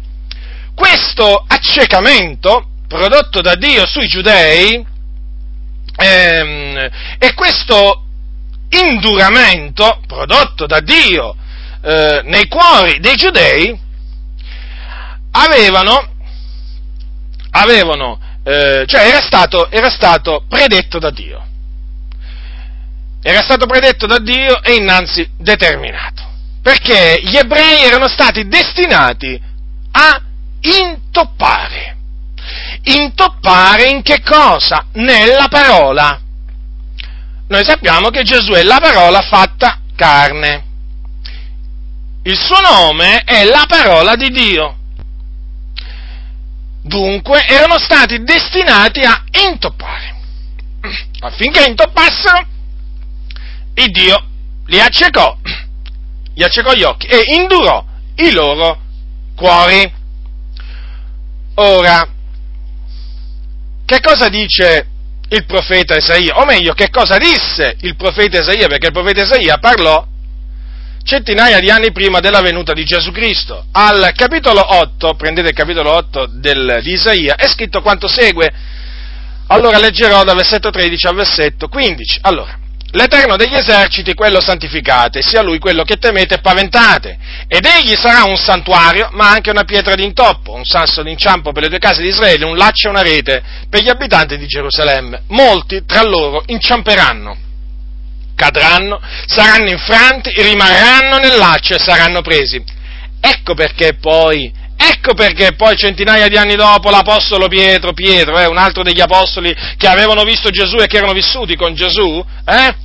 questo accecamento prodotto da Dio sui giudei ehm, e questo induramento prodotto da Dio eh, nei cuori dei giudei avevano, avevano eh, cioè era stato, era stato predetto da Dio. Era stato predetto da Dio e innanzi determinato. Perché gli ebrei erano stati destinati a intoppare. Intoppare in che cosa? Nella parola. Noi sappiamo che Gesù è la parola fatta carne. Il suo nome è la parola di Dio. Dunque erano stati destinati a intoppare. Affinché intoppassero, il Dio li accecò, gli accecò gli occhi e indurò i loro cuori. Ora, che cosa dice il profeta Isaia? O meglio, che cosa disse il profeta Isaia? Perché il profeta Isaia parlò centinaia di anni prima della venuta di Gesù Cristo. Al capitolo 8, prendete il capitolo 8 del, di Isaia, è scritto quanto segue. Allora leggerò dal versetto 13 al versetto 15. Allora, L'Eterno degli eserciti, quello santificate, sia Lui quello che temete e paventate. Ed egli sarà un santuario, ma anche una pietra d'intoppo, un sasso d'inciampo per le due case di Israele, un laccio e una rete per gli abitanti di Gerusalemme. Molti tra loro inciamperanno, cadranno, saranno infranti, rimarranno nel laccio e saranno presi. Ecco perché poi Ecco perché poi centinaia di anni dopo l'apostolo Pietro, Pietro, eh, un altro degli apostoli che avevano visto Gesù e che erano vissuti con Gesù, eh,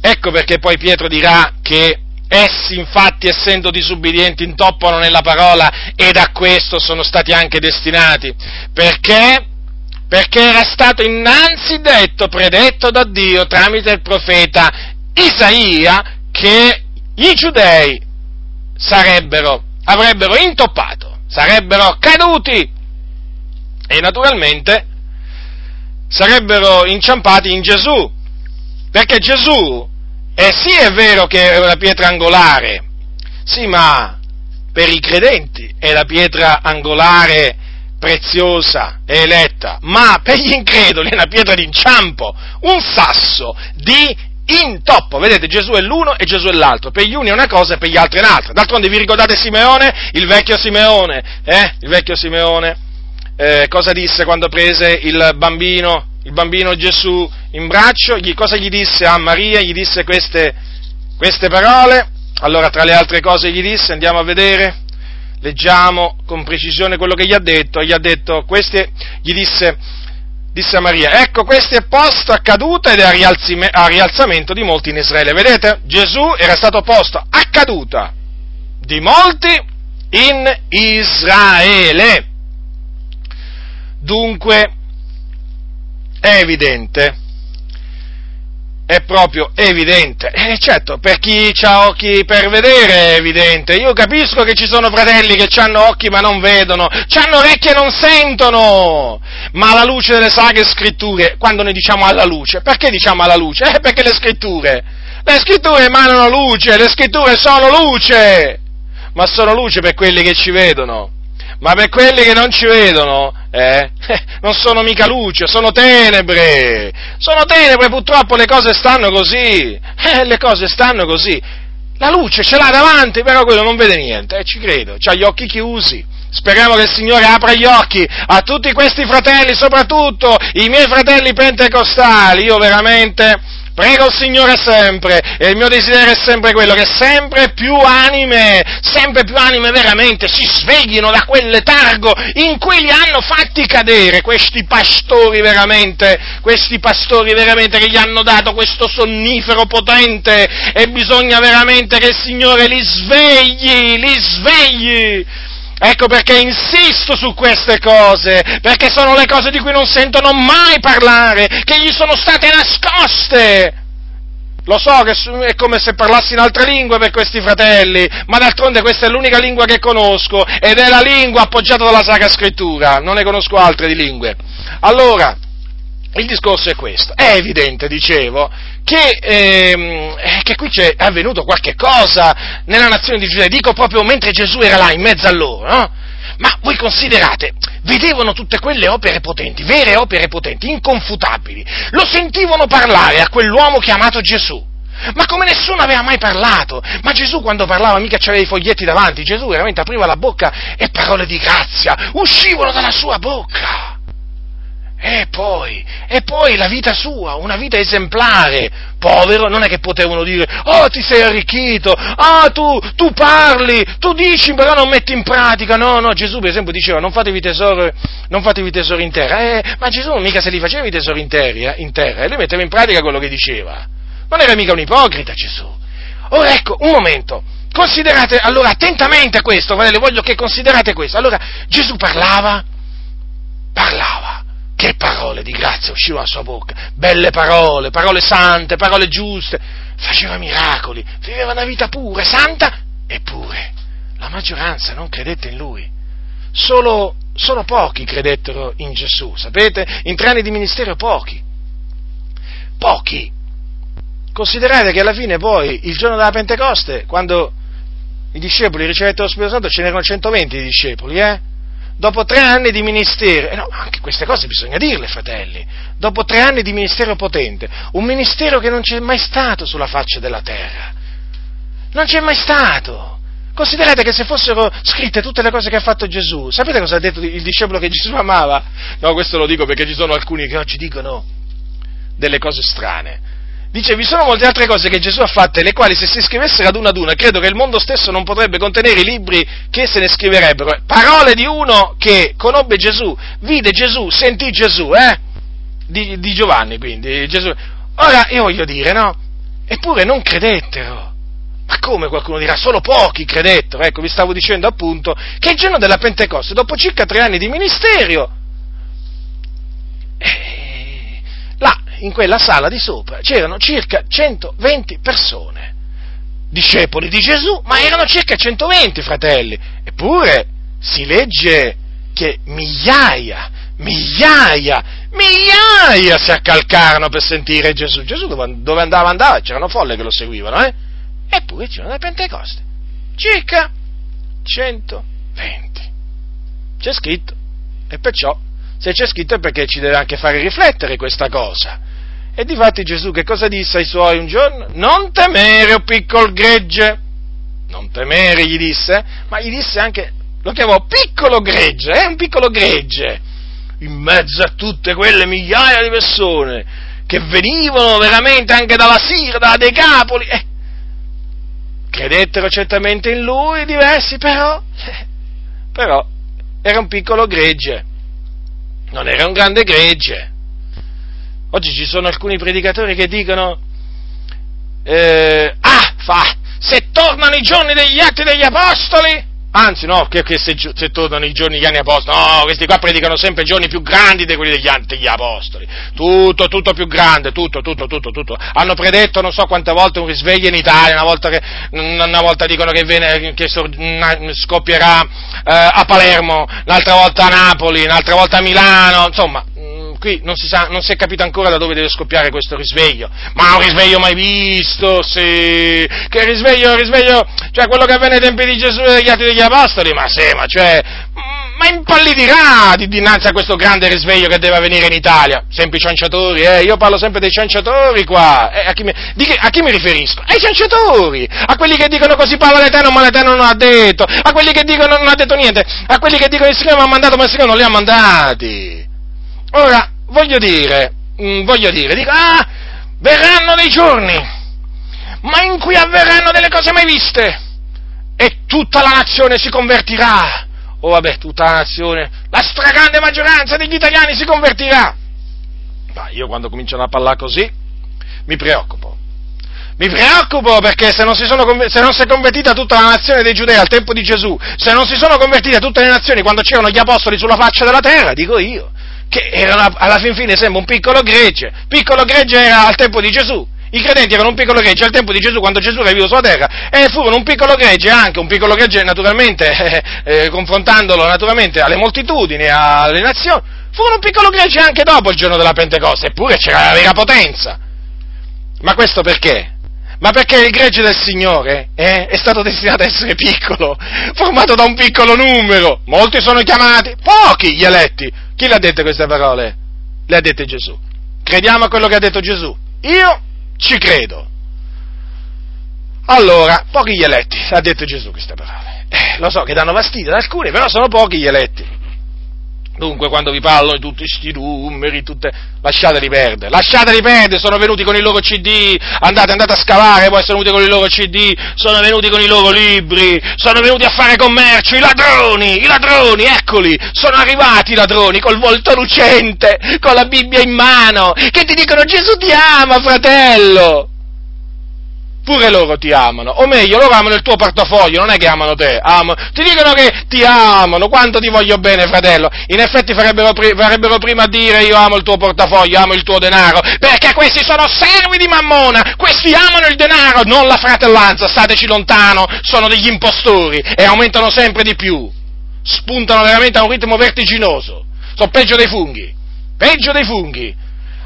ecco perché poi Pietro dirà che essi infatti essendo disubbidienti intoppano nella parola ed a questo sono stati anche destinati. Perché? Perché era stato innanzi detto, predetto da Dio tramite il profeta Isaia che i giudei sarebbero avrebbero intoppato, sarebbero caduti e naturalmente sarebbero inciampati in Gesù, perché Gesù è sì è vero che è una pietra angolare, sì ma per i credenti è la pietra angolare preziosa e eletta, ma per gli increduli è una pietra d'inciampo, un sasso di intoppo. Vedete, Gesù è l'uno e Gesù è l'altro. Per gli uni è una cosa e per gli altri è un'altra. D'altronde vi ricordate Simeone? Il vecchio Simeone, eh? Il vecchio Simeone, eh, cosa disse quando prese il bambino, il bambino Gesù in braccio? Gli, cosa gli disse a Maria? Gli disse queste, queste parole. Allora, tra le altre cose gli disse, andiamo a vedere, leggiamo con precisione quello che gli ha detto. Gli ha detto, queste, gli disse, disse a Maria, ecco questo è posto a caduta ed a, a rialzamento di molti in Israele. Vedete? Gesù era stato posto a caduta di molti in Israele. Dunque, è evidente è proprio evidente. Eh, certo, per chi ha occhi per vedere è evidente. Io capisco che ci sono fratelli che hanno occhi ma non vedono, hanno orecchie e non sentono. Ma alla luce delle sacre scritture, quando noi diciamo alla luce, perché diciamo alla luce? Eh, perché le scritture, le scritture emanano luce, le scritture sono luce, ma sono luce per quelli che ci vedono ma per quelli che non ci vedono, eh, non sono mica luce, sono tenebre, sono tenebre, purtroppo le cose stanno così, eh, le cose stanno così. La luce ce l'ha davanti, però quello non vede niente, eh, ci credo, ha gli occhi chiusi, speriamo che il Signore apra gli occhi a tutti questi fratelli, soprattutto i miei fratelli pentecostali, io veramente Prego il Signore sempre, e il mio desiderio è sempre quello che sempre più anime, sempre più anime veramente si sveglino da quel letargo in cui li hanno fatti cadere questi pastori veramente, questi pastori veramente che gli hanno dato questo sonnifero potente e bisogna veramente che il Signore li svegli, li svegli Ecco perché insisto su queste cose, perché sono le cose di cui non sentono mai parlare, che gli sono state nascoste. Lo so che è come se parlassi in altre lingue per questi fratelli, ma d'altronde questa è l'unica lingua che conosco ed è la lingua appoggiata dalla Sacra Scrittura, non ne conosco altre di lingue. Allora, il discorso è questo. È evidente, dicevo, che, ehm, eh, che qui è avvenuto qualche cosa nella nazione di Giudea, dico proprio mentre Gesù era là in mezzo a loro, no? Ma voi considerate, vedevano tutte quelle opere potenti, vere opere potenti, inconfutabili, lo sentivano parlare a quell'uomo chiamato Gesù. Ma come nessuno aveva mai parlato, ma Gesù quando parlava mica c'aveva i foglietti davanti, Gesù veramente apriva la bocca e parole di grazia uscivano dalla sua bocca. E poi, e poi la vita sua, una vita esemplare, povero, non è che potevano dire, oh ti sei arricchito, ah tu, tu parli, tu dici però non metti in pratica, no, no, Gesù per esempio diceva non fatevi tesori, non fatevi tesori in terra, eh, ma Gesù mica se li faceva i tesori in terra, eh, in terra, e lui metteva in pratica quello che diceva, non era mica un ipocrita Gesù. Ora ecco, un momento, considerate allora attentamente questo, fratelli, voglio che considerate questo, allora Gesù parlava, parlava, che parole di grazia uscivano dalla sua bocca, belle parole, parole sante, parole giuste, faceva miracoli, viveva una vita pura, santa, eppure la maggioranza non credette in lui. Solo, solo pochi credettero in Gesù, sapete? In tre anni di ministero pochi. Pochi. Considerate che alla fine poi, il giorno della Pentecoste, quando i discepoli ricevettero lo Spirito Santo, ce n'erano 120 discepoli, eh? Dopo tre anni di ministero, eh no, anche queste cose bisogna dirle, fratelli, dopo tre anni di ministero potente, un ministero che non c'è mai stato sulla faccia della terra, non c'è mai stato. Considerate che se fossero scritte tutte le cose che ha fatto Gesù, sapete cosa ha detto il discepolo che Gesù amava? No, questo lo dico perché ci sono alcuni che oggi dicono delle cose strane. Dice, vi sono molte altre cose che Gesù ha fatte, le quali se si scrivessero ad una ad una, credo che il mondo stesso non potrebbe contenere i libri che se ne scriverebbero. Parole di uno che conobbe Gesù, vide Gesù, sentì Gesù, eh? Di, di Giovanni, quindi, Gesù. Ora, io voglio dire, no? Eppure non credettero. Ma come qualcuno dirà? Solo pochi credettero. Ecco, vi stavo dicendo appunto che il giorno della Pentecoste, dopo circa tre anni di ministero, eh, in quella sala di sopra c'erano circa 120 persone, discepoli di Gesù, ma erano circa 120 fratelli. Eppure si legge che migliaia, migliaia, migliaia si accalcarono per sentire Gesù. Gesù dove andava andava, c'erano folle che lo seguivano, eh? Eppure c'erano le Pentecoste, circa 120. C'è scritto, e perciò se c'è scritto è perché ci deve anche fare riflettere questa cosa. E difatti Gesù che cosa disse ai suoi un giorno? Non temere, o piccolo gregge. Non temere, gli disse, ma gli disse anche, lo chiamò piccolo gregge, è eh? un piccolo gregge, in mezzo a tutte quelle migliaia di persone che venivano veramente anche dalla Sira, dalla Decapoli. Eh, credettero certamente in lui diversi, però, eh, però era un piccolo gregge non era un grande gregge. Oggi ci sono alcuni predicatori che dicono, eh, ah, fa, se tornano i giorni degli atti degli apostoli, anzi no, che, che se, se, tornano i giorni degli anni apostoli, no, questi qua predicano sempre giorni più grandi di quelli degli degli apostoli, tutto, tutto più grande, tutto, tutto, tutto, tutto. Hanno predetto non so quante volte un risveglio in Italia, una volta, che, una volta dicono che, viene, che scoppierà eh, a Palermo, un'altra volta a Napoli, un'altra volta a Milano, insomma, qui non si, sa, non si, è capito ancora da dove deve scoppiare questo risveglio, ma un risveglio mai visto, sì, che risveglio, risveglio, cioè quello che avvenne ai tempi di Gesù e degli atti degli Apostoli, ma sì, ma cioè, ma impallidirà di dinanzi a questo grande risveglio che deve avvenire in Italia. Sempre i cianciatori, eh? io parlo sempre dei cianciatori qua. Eh, a, chi mi, che, a, chi mi, riferisco? Ai cianciatori, a quelli che dicono così parla l'Eterno, ma l'Eterno non ha detto, a quelli che dicono non ha detto niente, a quelli che dicono il Signore mi ha mandato, ma il Signore non li ha mandati. Ora, voglio dire, mm, voglio dire, dico, ah, verranno dei giorni, ma in cui avverranno delle cose mai viste, e tutta la nazione si convertirà oh vabbè, tutta la nazione, la stragrande maggioranza degli italiani si convertirà. Ma io quando cominciano a parlare così, mi preoccupo. Mi preoccupo perché se non, si sono, se non si è convertita tutta la nazione dei giudei al tempo di Gesù, se non si sono convertite tutte le nazioni quando c'erano gli apostoli sulla faccia della terra, dico io, che erano alla fin fine sembra un piccolo gregge, piccolo gregge era al tempo di Gesù, i credenti erano un piccolo gregge al tempo di Gesù, quando Gesù era vivo sulla terra, e furono un piccolo gregge anche, un piccolo gregge naturalmente, eh, eh, confrontandolo naturalmente alle moltitudini, alle nazioni, furono un piccolo gregge anche dopo il giorno della Pentecoste, eppure c'era la vera potenza. Ma questo perché? Ma perché il gregge del Signore eh, è stato destinato ad essere piccolo, formato da un piccolo numero. Molti sono chiamati, pochi gli eletti. Chi le ha dette queste parole? Le ha dette Gesù. Crediamo a quello che ha detto Gesù. Io ci credo. Allora, pochi gli eletti, ha detto Gesù queste parole. Eh, lo so che danno fastidio ad alcuni, però sono pochi gli eletti. Dunque, quando vi parlano di tutti questi numeri, tutte... lasciateli perdere, lasciateli perdere, sono venuti con i loro CD, andate, andate a scavare, poi sono venuti con i loro CD, sono venuti con i loro libri, sono venuti a fare commercio, i ladroni, i ladroni, eccoli, sono arrivati i ladroni col volto lucente, con la Bibbia in mano, che ti dicono Gesù ti ama, fratello pure loro ti amano, o meglio, loro amano il tuo portafoglio, non è che amano te, amano. ti dicono che ti amano, quanto ti voglio bene, fratello, in effetti farebbero, farebbero, prima a dire io amo il tuo portafoglio, amo il tuo denaro, perché questi sono servi di mammona, questi amano il denaro, non la fratellanza, stateci lontano, sono degli impostori e aumentano sempre di più, spuntano veramente a un ritmo vertiginoso, sono peggio dei funghi, peggio dei funghi.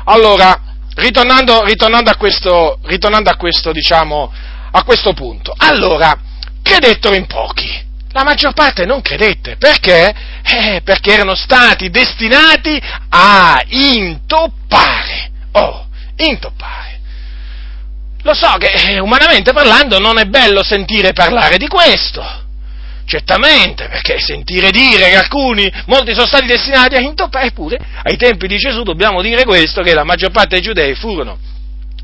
Allora, ritornando, ritornando, a questo, ritornando a questo, diciamo, a questo punto. Allora, credettero in pochi. La maggior parte non credette, perché? Eh, perché erano stati destinati a intoppare. Oh, intoppare. Lo so che eh, umanamente parlando non è bello sentire parlare di questo, Certamente, perché sentire dire che alcuni, molti sono stati destinati a intoppare, eppure ai tempi di Gesù dobbiamo dire questo, che la maggior parte dei giudei furono,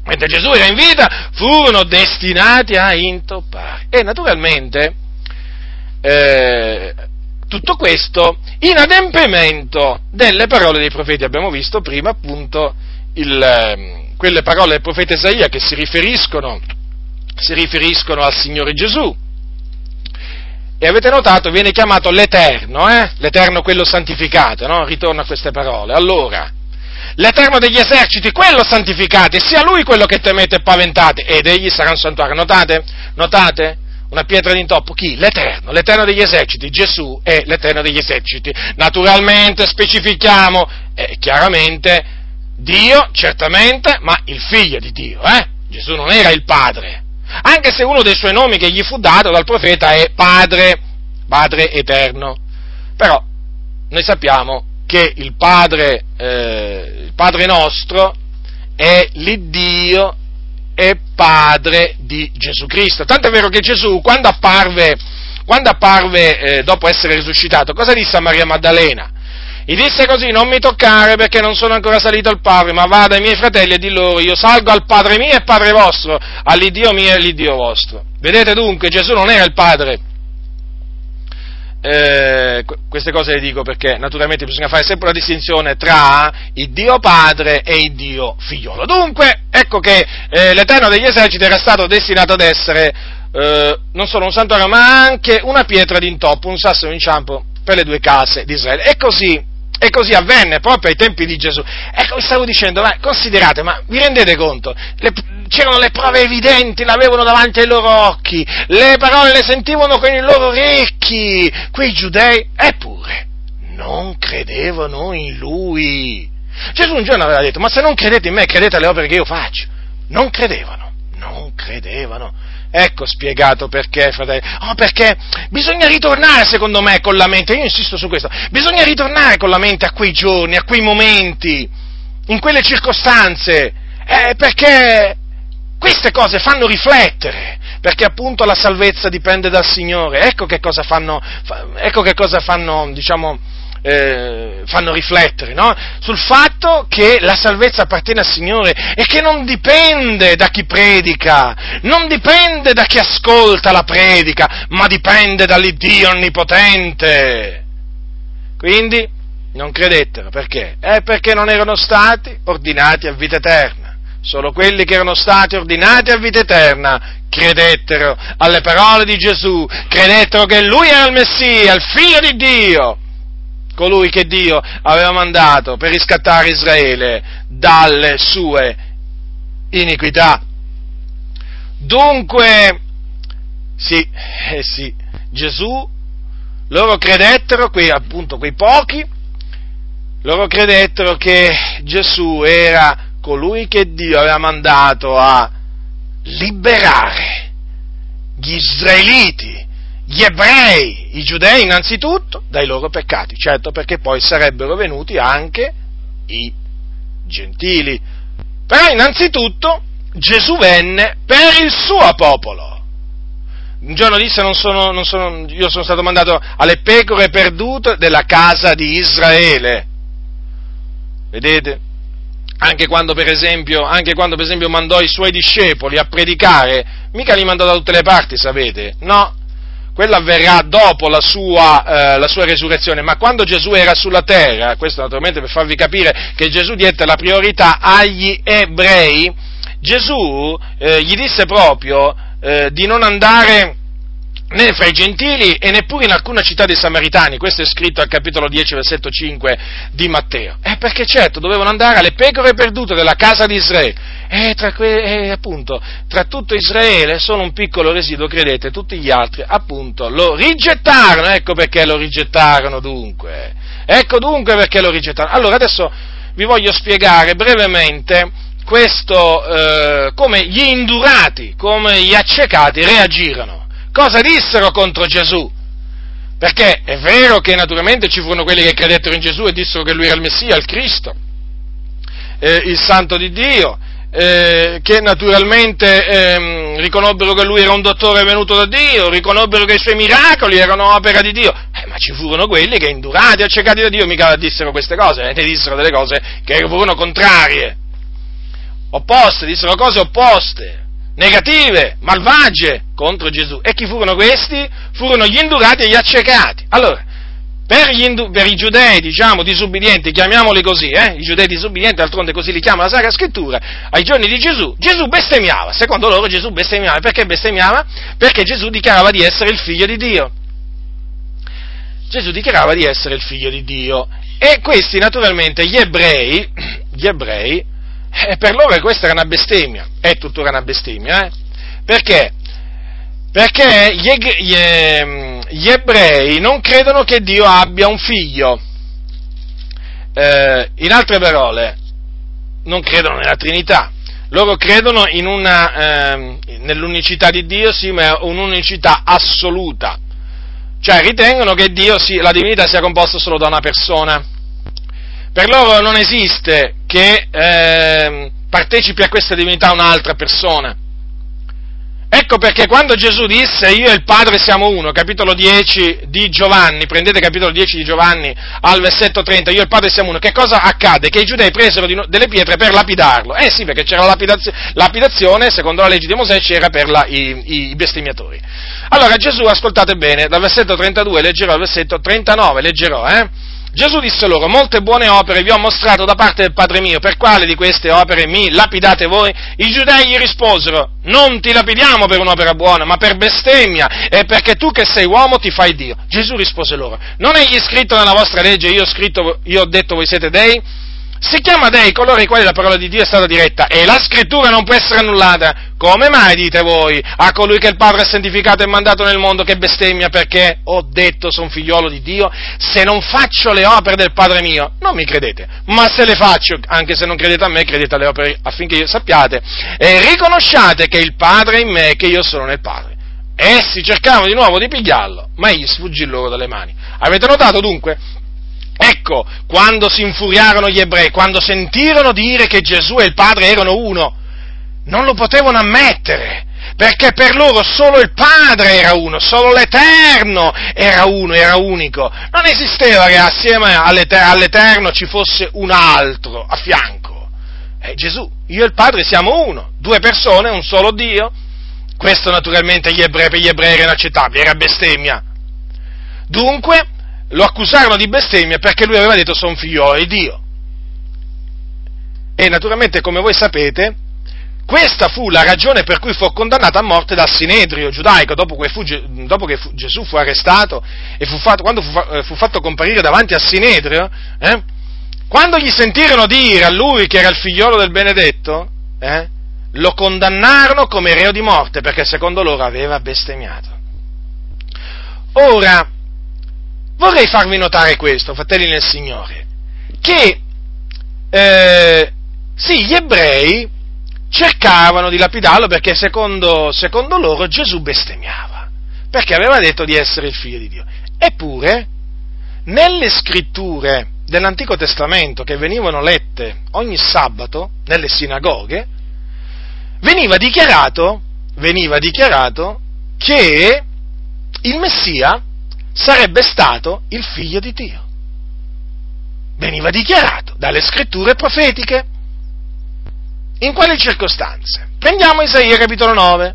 mentre Gesù era in vita, furono destinati a intoppare. E naturalmente eh, tutto questo in adempimento delle parole dei profeti. Abbiamo visto prima appunto il, ehm, quelle parole del profeta Isaia che si riferiscono, si riferiscono al Signore Gesù e avete notato, viene chiamato l'Eterno, eh? l'Eterno quello santificato, no? Ritorno a queste parole. Allora, l'Eterno degli eserciti, quello santificato, sia Lui quello che temete e paventate, ed egli sarà un santuario. Notate? Notate? Una pietra d'intoppo. Chi? L'Eterno, l'Eterno degli eserciti. Gesù è l'Eterno degli eserciti. Naturalmente specifichiamo, eh, chiaramente, Dio, certamente, ma il figlio di Dio, eh? Gesù non era il Padre, anche se uno dei suoi nomi che gli fu dato dal profeta è Padre, Padre Eterno. Però noi sappiamo che il Padre, eh, il padre nostro è l'Iddio e Padre di Gesù Cristo. Tanto è vero che Gesù, quando apparve, quando apparve eh, dopo essere risuscitato, cosa disse a Maria Maddalena? Gli disse così, non mi toccare perché non sono ancora salito al Padre, ma vada ai miei fratelli e di loro, io salgo al Padre mio e Padre vostro, all'Iddio mio e all'Iddio vostro. Vedete dunque, Gesù non era il Padre. Eh, queste cose le dico perché naturalmente bisogna fare sempre una distinzione tra il Dio Padre e il Dio Figliolo. Dunque, ecco che eh, l'Eterno degli eserciti era stato destinato ad essere eh, non solo un santuario, ma anche una pietra d'intoppo, un sasso d'inciampo per le due case di Israele. E così e così avvenne proprio ai tempi di Gesù. Ecco, stavo dicendo, ma considerate, ma vi rendete conto? Le, c'erano le prove evidenti, l'avevano davanti ai loro occhi, le parole le sentivano con i loro orecchi, quei giudei, eppure non credevano in lui. Gesù un giorno aveva detto, ma se non credete in me, credete alle opere che io faccio. Non credevano, non credevano. Ecco spiegato perché, fratelli. Oh, perché bisogna ritornare, secondo me, con la mente, io insisto su questo, bisogna ritornare con la mente a quei giorni, a quei momenti, in quelle circostanze, eh, perché queste cose fanno riflettere, perché appunto la salvezza dipende dal Signore. Ecco che cosa fanno, ecco che cosa fanno diciamo, eh, fanno riflettere no? sul fatto che la salvezza appartiene al Signore e che non dipende da chi predica, non dipende da chi ascolta la predica, ma dipende dall'Iddio onnipotente. Quindi non credettero, perché? Eh, perché non erano stati ordinati a vita eterna. Solo quelli che erano stati ordinati a vita eterna credettero alle parole di Gesù, credettero che Lui era il Messia, il Figlio di Dio colui che Dio aveva mandato per riscattare Israele dalle sue iniquità. Dunque, sì, eh sì, Gesù, loro credettero, quei, appunto quei pochi, loro credettero che Gesù era colui che Dio aveva mandato a liberare gli israeliti gli ebrei, i giudei innanzitutto, dai loro peccati, certo perché poi sarebbero venuti anche i gentili. Però innanzitutto Gesù venne per il suo popolo. Un giorno disse, non sono, non sono, io sono stato mandato alle pecore perdute della casa di Israele. Vedete? Anche quando, esempio, anche quando per esempio mandò i suoi discepoli a predicare, mica li mandò da tutte le parti, sapete? No, quello avverrà dopo la sua, eh, la sua, resurrezione, ma quando Gesù era sulla terra, questo naturalmente per farvi capire che Gesù diede la priorità agli ebrei, Gesù eh, gli disse proprio eh, di non andare né fra i gentili e neppure in alcuna città dei Samaritani, questo è scritto al capitolo 10, versetto 5 di Matteo. Eh, perché certo, dovevano andare alle pecore perdute della casa di Israele. E tra, que- e appunto, tra tutto Israele, solo un piccolo residuo, credete, tutti gli altri, appunto, lo rigettarono. Ecco perché lo rigettarono dunque. Ecco dunque perché lo rigettarono. Allora, adesso vi voglio spiegare brevemente questo, eh, come gli indurati, come gli accecati reagirono cosa dissero contro Gesù. Perché è vero che naturalmente ci furono quelli che credettero in Gesù e dissero che lui era il Messia, il Cristo, eh, il Santo di Dio, eh, che naturalmente eh, riconobbero che lui era un dottore venuto da Dio, riconobbero che i suoi miracoli erano opera di Dio, eh, ma ci furono quelli che indurati, accecati da Dio, mica dissero queste cose, eh, ne dissero delle cose che furono contrarie, opposte, dissero cose opposte negative, malvagie contro Gesù. E chi furono questi? Furono gli indurati e gli accecati. Allora, per, indu- per, i giudei, diciamo, disubbidienti, chiamiamoli così, eh? i giudei disubbidienti, d'altronde così li chiama la Sacra Scrittura, ai giorni di Gesù, Gesù bestemmiava, secondo loro Gesù bestemmiava, perché bestemmiava? Perché Gesù dichiarava di essere il figlio di Dio. Gesù dichiarava di essere il figlio di Dio. E questi, naturalmente, gli ebrei, gli ebrei, eh, per loro questa era una bestemmia, è tuttora una bestemmia, eh? Perché? Perché gli, gli, ehm, gli, ebrei non credono che Dio abbia un figlio. Eh, in altre parole, non credono nella Trinità. Loro credono una, eh, nell'unicità di Dio, sì, ma è un'unicità assoluta. Cioè ritengono che Dio, sì, la divinità sia composta solo da una persona per loro non esiste che eh, partecipi a questa divinità un'altra persona. Ecco perché quando Gesù disse io e il Padre siamo uno, capitolo 10 di Giovanni, prendete capitolo 10 di Giovanni al versetto 30, io e il Padre siamo uno, che cosa accade? Che i giudei presero delle pietre per lapidarlo. Eh sì, perché c'era lapidazio, lapidazione, secondo la legge di Mosè, c'era per la, i, i bestemmiatori. Allora Gesù, ascoltate bene, dal versetto 32 leggerò al versetto 39, leggerò, eh? Gesù disse loro, molte buone opere vi ho mostrato da parte del Padre mio, per quale di queste opere mi lapidate voi? I giudei gli risposero, non ti lapidiamo per un'opera buona, ma per bestemmia, e perché tu che sei uomo ti fai Dio. Gesù rispose loro, non è gli scritto nella vostra legge, io ho, scritto, io ho detto voi siete dei? Si chiama dei coloro ai quali la parola di Dio è stata diretta e la scrittura non può essere annullata. Come mai dite voi a colui che il Padre ha santificato e mandato nel mondo che bestemmia perché ho detto sono figliolo di Dio? Se non faccio le opere del Padre mio, non mi credete, ma se le faccio, anche se non credete a me, credete alle opere affinché sappiate e riconosciate che il Padre è in me e che io sono nel Padre. Essi cercavano di nuovo di pigliarlo, ma egli sfuggì loro dalle mani. Avete notato dunque Ecco, quando si infuriarono gli ebrei, quando sentirono dire che Gesù e il Padre erano uno, non lo potevano ammettere, perché per loro solo il Padre era uno, solo l'Eterno era uno, era unico. Non esisteva che assieme all'Eterno ci fosse un altro a fianco. È Gesù, io e il Padre siamo uno, due persone, un solo Dio. Questo naturalmente gli ebrei, per gli ebrei era inaccettabile, era bestemmia. Dunque, lo accusarono di bestemmia perché lui aveva detto sono figliolo di Dio. E naturalmente, come voi sapete, questa fu la ragione per cui fu condannato a morte dal Sinedrio giudaico, dopo che, fu, dopo che fu, Gesù fu arrestato e fu fatto, quando fu, eh, fu, fatto comparire davanti al Sinedrio, eh, quando gli sentirono dire a lui che era il figliolo del benedetto, eh, lo condannarono come reo di morte perché secondo loro aveva bestemmiato. Ora, vorrei farvi notare questo, fratelli nel Signore, che eh, sì, gli ebrei cercavano di lapidarlo perché secondo, secondo loro Gesù bestemmiava, perché aveva detto di essere il figlio di Dio. Eppure, nelle scritture dell'Antico Testamento che venivano lette ogni sabato nelle sinagoghe, veniva dichiarato, veniva dichiarato che il Messia sarebbe stato il figlio di Dio. Veniva dichiarato dalle scritture profetiche. In quali circostanze? Prendiamo Isaia capitolo 9.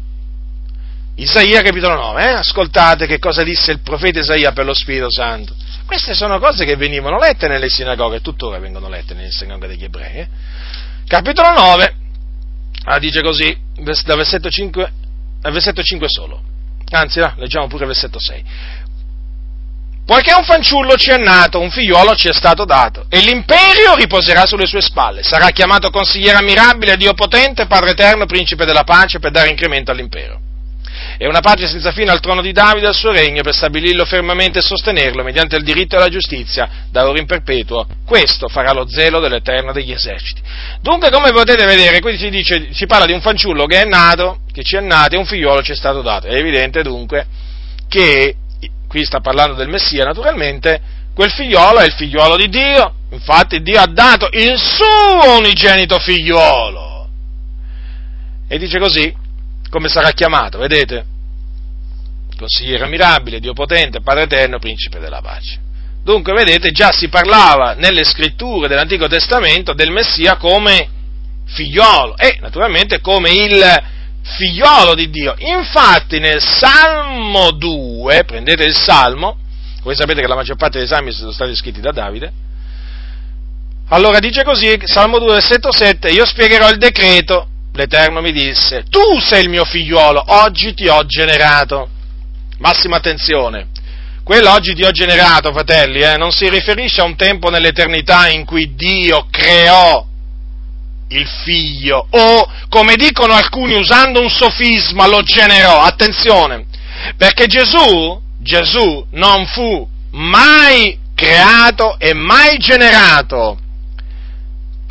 Isaia capitolo 9, eh? ascoltate che cosa disse il profeta Isaia per lo Spirito Santo. Queste sono cose che venivano lette nelle sinagoghe, tuttora vengono lette nelle sinagoghe degli ebrei. Eh? Capitolo 9, ah, dice così, dal versetto 5, al versetto 5 solo. Anzi, no, leggiamo pure il versetto 6. Poiché un fanciullo ci è nato, un figliuolo ci è stato dato, e l'imperio riposerà sulle sue spalle. Sarà chiamato consigliere ammirabile, Dio potente, Padre eterno, principe della pace, per dare incremento all'impero. E una pace senza fine al trono di Davide e al suo regno, per stabilirlo fermamente e sostenerlo mediante il diritto e la giustizia, da ora in perpetuo. Questo farà lo zelo dell'Eterno degli eserciti. Dunque, come potete vedere, qui si, dice, si parla di un fanciullo che è nato, che ci è nato, e un figliuolo ci è stato dato. È evidente dunque che qui sta parlando del Messia naturalmente, quel figliolo è il figliolo di Dio, infatti Dio ha dato il suo unigenito figliolo. E dice così, come sarà chiamato, vedete? Consigliere ammirabile, Dio potente, Padre eterno, principe della pace. Dunque, vedete, già si parlava nelle scritture dell'Antico Testamento del Messia come figliolo e naturalmente come il figliolo di Dio. Infatti nel Salmo 2, prendete il Salmo, voi sapete che la maggior parte dei salmi sono stati scritti da Davide, allora dice così, Salmo 2, versetto 7, io spiegherò il decreto, l'Eterno mi disse, tu sei il mio figliolo, oggi ti ho generato. Massima attenzione, quello oggi ti ho generato, fratelli, eh, non si riferisce a un tempo nell'eternità in cui Dio creò il figlio, o come dicono alcuni usando un sofisma, lo generò. Attenzione, perché Gesù, Gesù non fu mai creato e mai generato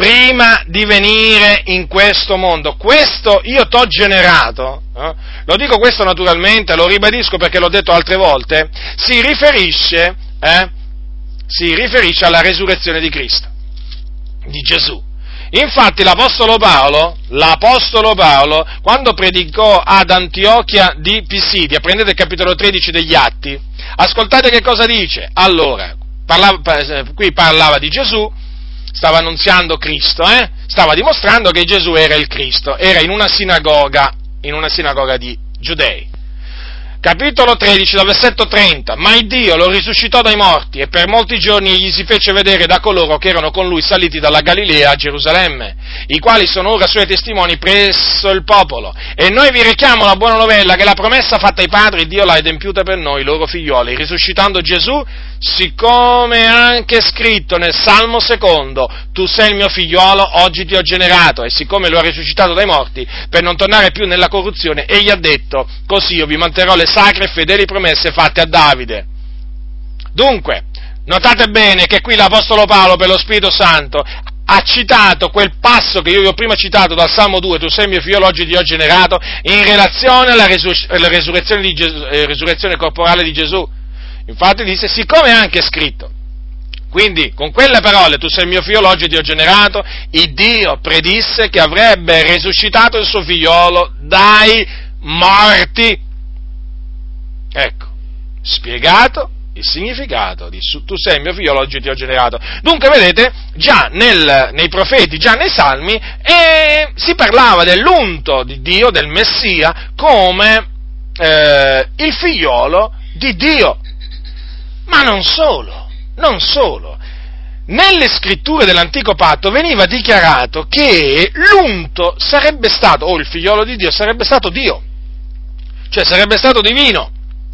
prima di venire in questo mondo. Questo io t'ho generato, eh? lo dico questo naturalmente, lo ribadisco perché l'ho detto altre volte, si riferisce, eh? si riferisce alla resurrezione di Cristo, di Gesù. Infatti l'Apostolo Paolo, l'Apostolo Paolo, quando predicò ad Antiochia di Pisidia, prendete il capitolo 13 degli Atti, ascoltate che cosa dice. Allora, parlava, qui parlava di Gesù, stava annunziando Cristo, eh? stava dimostrando che Gesù era il Cristo, era in una sinagoga, in una sinagoga di giudei. Capitolo 13, dal versetto 30, ma il Dio lo risuscitò dai morti e per molti giorni egli si fece vedere da coloro che erano con lui saliti dalla Galilea a Gerusalemme, i quali sono ora suoi testimoni presso il popolo. E noi vi rechiamo la buona novella che la promessa fatta ai padri Dio l'ha adempiuta per noi, loro figlioli, risuscitando Gesù, siccome è anche scritto nel Salmo secondo, tu sei il mio figliolo, oggi ti ho generato, e siccome lo ha risuscitato dai morti, per non tornare più nella corruzione, egli ha detto, così io vi manterrò le sacre e fedeli promesse fatte a Davide. Dunque, notate bene che qui l'Apostolo Paolo per lo Spirito Santo ha citato quel passo che io vi ho prima citato dal Salmo 2, tu sei mio figlio, oggi ti ho generato, in relazione alla, resur- alla resurrezione, Gesù, eh, resurrezione corporale di Gesù. Infatti dice, siccome è anche scritto, quindi, con quelle parole, tu sei mio figlio, oggi ti ho generato, il Dio predisse che avrebbe risuscitato il suo figliolo dai morti. Ecco, spiegato il significato di tu sei mio figlio, oggi ti ho generato. Dunque, vedete, già nel, nei profeti, già nei salmi, eh, si parlava dell'unto di Dio, del Messia, come eh, il figliolo di Dio. Ma non solo, non solo. Nelle scritture dell'antico patto veniva dichiarato che l'unto sarebbe stato, o il figliolo di Dio, sarebbe stato Dio cioè sarebbe stato divino.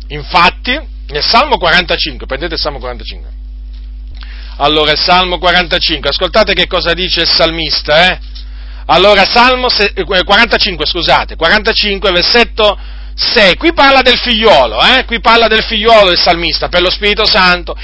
Infatti, nel Salmo 45, prendete il Salmo 45. Allora, il Salmo 45, ascoltate che cosa dice il salmista, eh? Allora, Salmo 45, eh, scusate, 45, versetto 6, qui parla del figliolo, eh? Qui parla del figliolo del salmista, per lo Spirito Santo.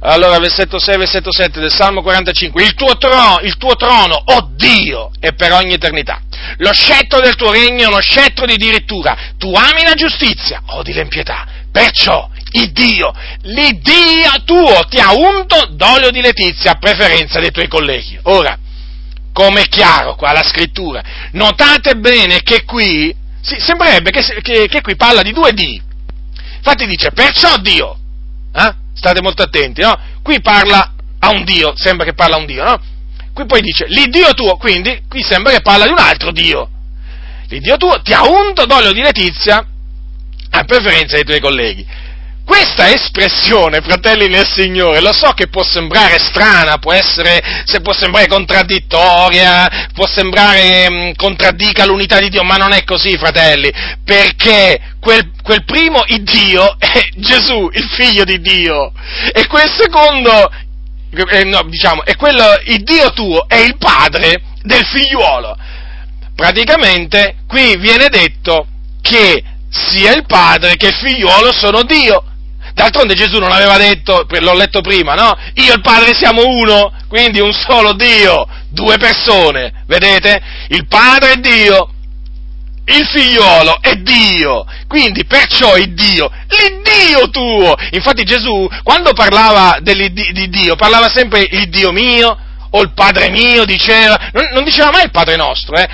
Allora, versetto 6, versetto 7 del Salmo 45, il tuo trono, il tuo trono, oh Dio, è per ogni eternità. Lo scettro del tuo regno è uno scettro di dirittura. Tu ami la giustizia, odi l'impietà. Perciò il Dio, l'Iddio tuo ti ha unto d'olio di letizia a preferenza dei tuoi colleghi. Ora, come è chiaro qua la scrittura, notate bene che qui, sì, sembrerebbe che, che, che, qui parla di due D. Infatti dice, perciò Dio, eh? state molto attenti, no? Qui parla a un Dio, sembra che parla a un Dio, no? Qui poi dice, l'Iddio tuo, quindi qui sembra che parla di un altro Dio. L'Iddio tuo ti ha unto d'olio di letizia a preferenza dei tuoi colleghi. Questa espressione, fratelli nel Signore, lo so che può sembrare strana, può, essere, se può sembrare contraddittoria, può sembrare mh, mm, contraddica l'unità di Dio, ma non è così, fratelli, perché quel, quel primo il Dio è Gesù, il figlio di Dio, e quel secondo, eh, no, diciamo, è quello, il Dio tuo è il padre del figliuolo. Praticamente qui viene detto che sia il padre che il figliuolo sono Dio. D'altronde Gesù non aveva detto, l'ho letto prima, no? Io e il Padre siamo uno, quindi un solo Dio, due persone, vedete? Il Padre è Dio, il figliolo è Dio, quindi perciò è Dio, l'Iddio tuo. Infatti Gesù, quando parlava di Dio, parlava sempre il Dio mio, o il Padre mio diceva, non, non diceva mai il Padre nostro, eh?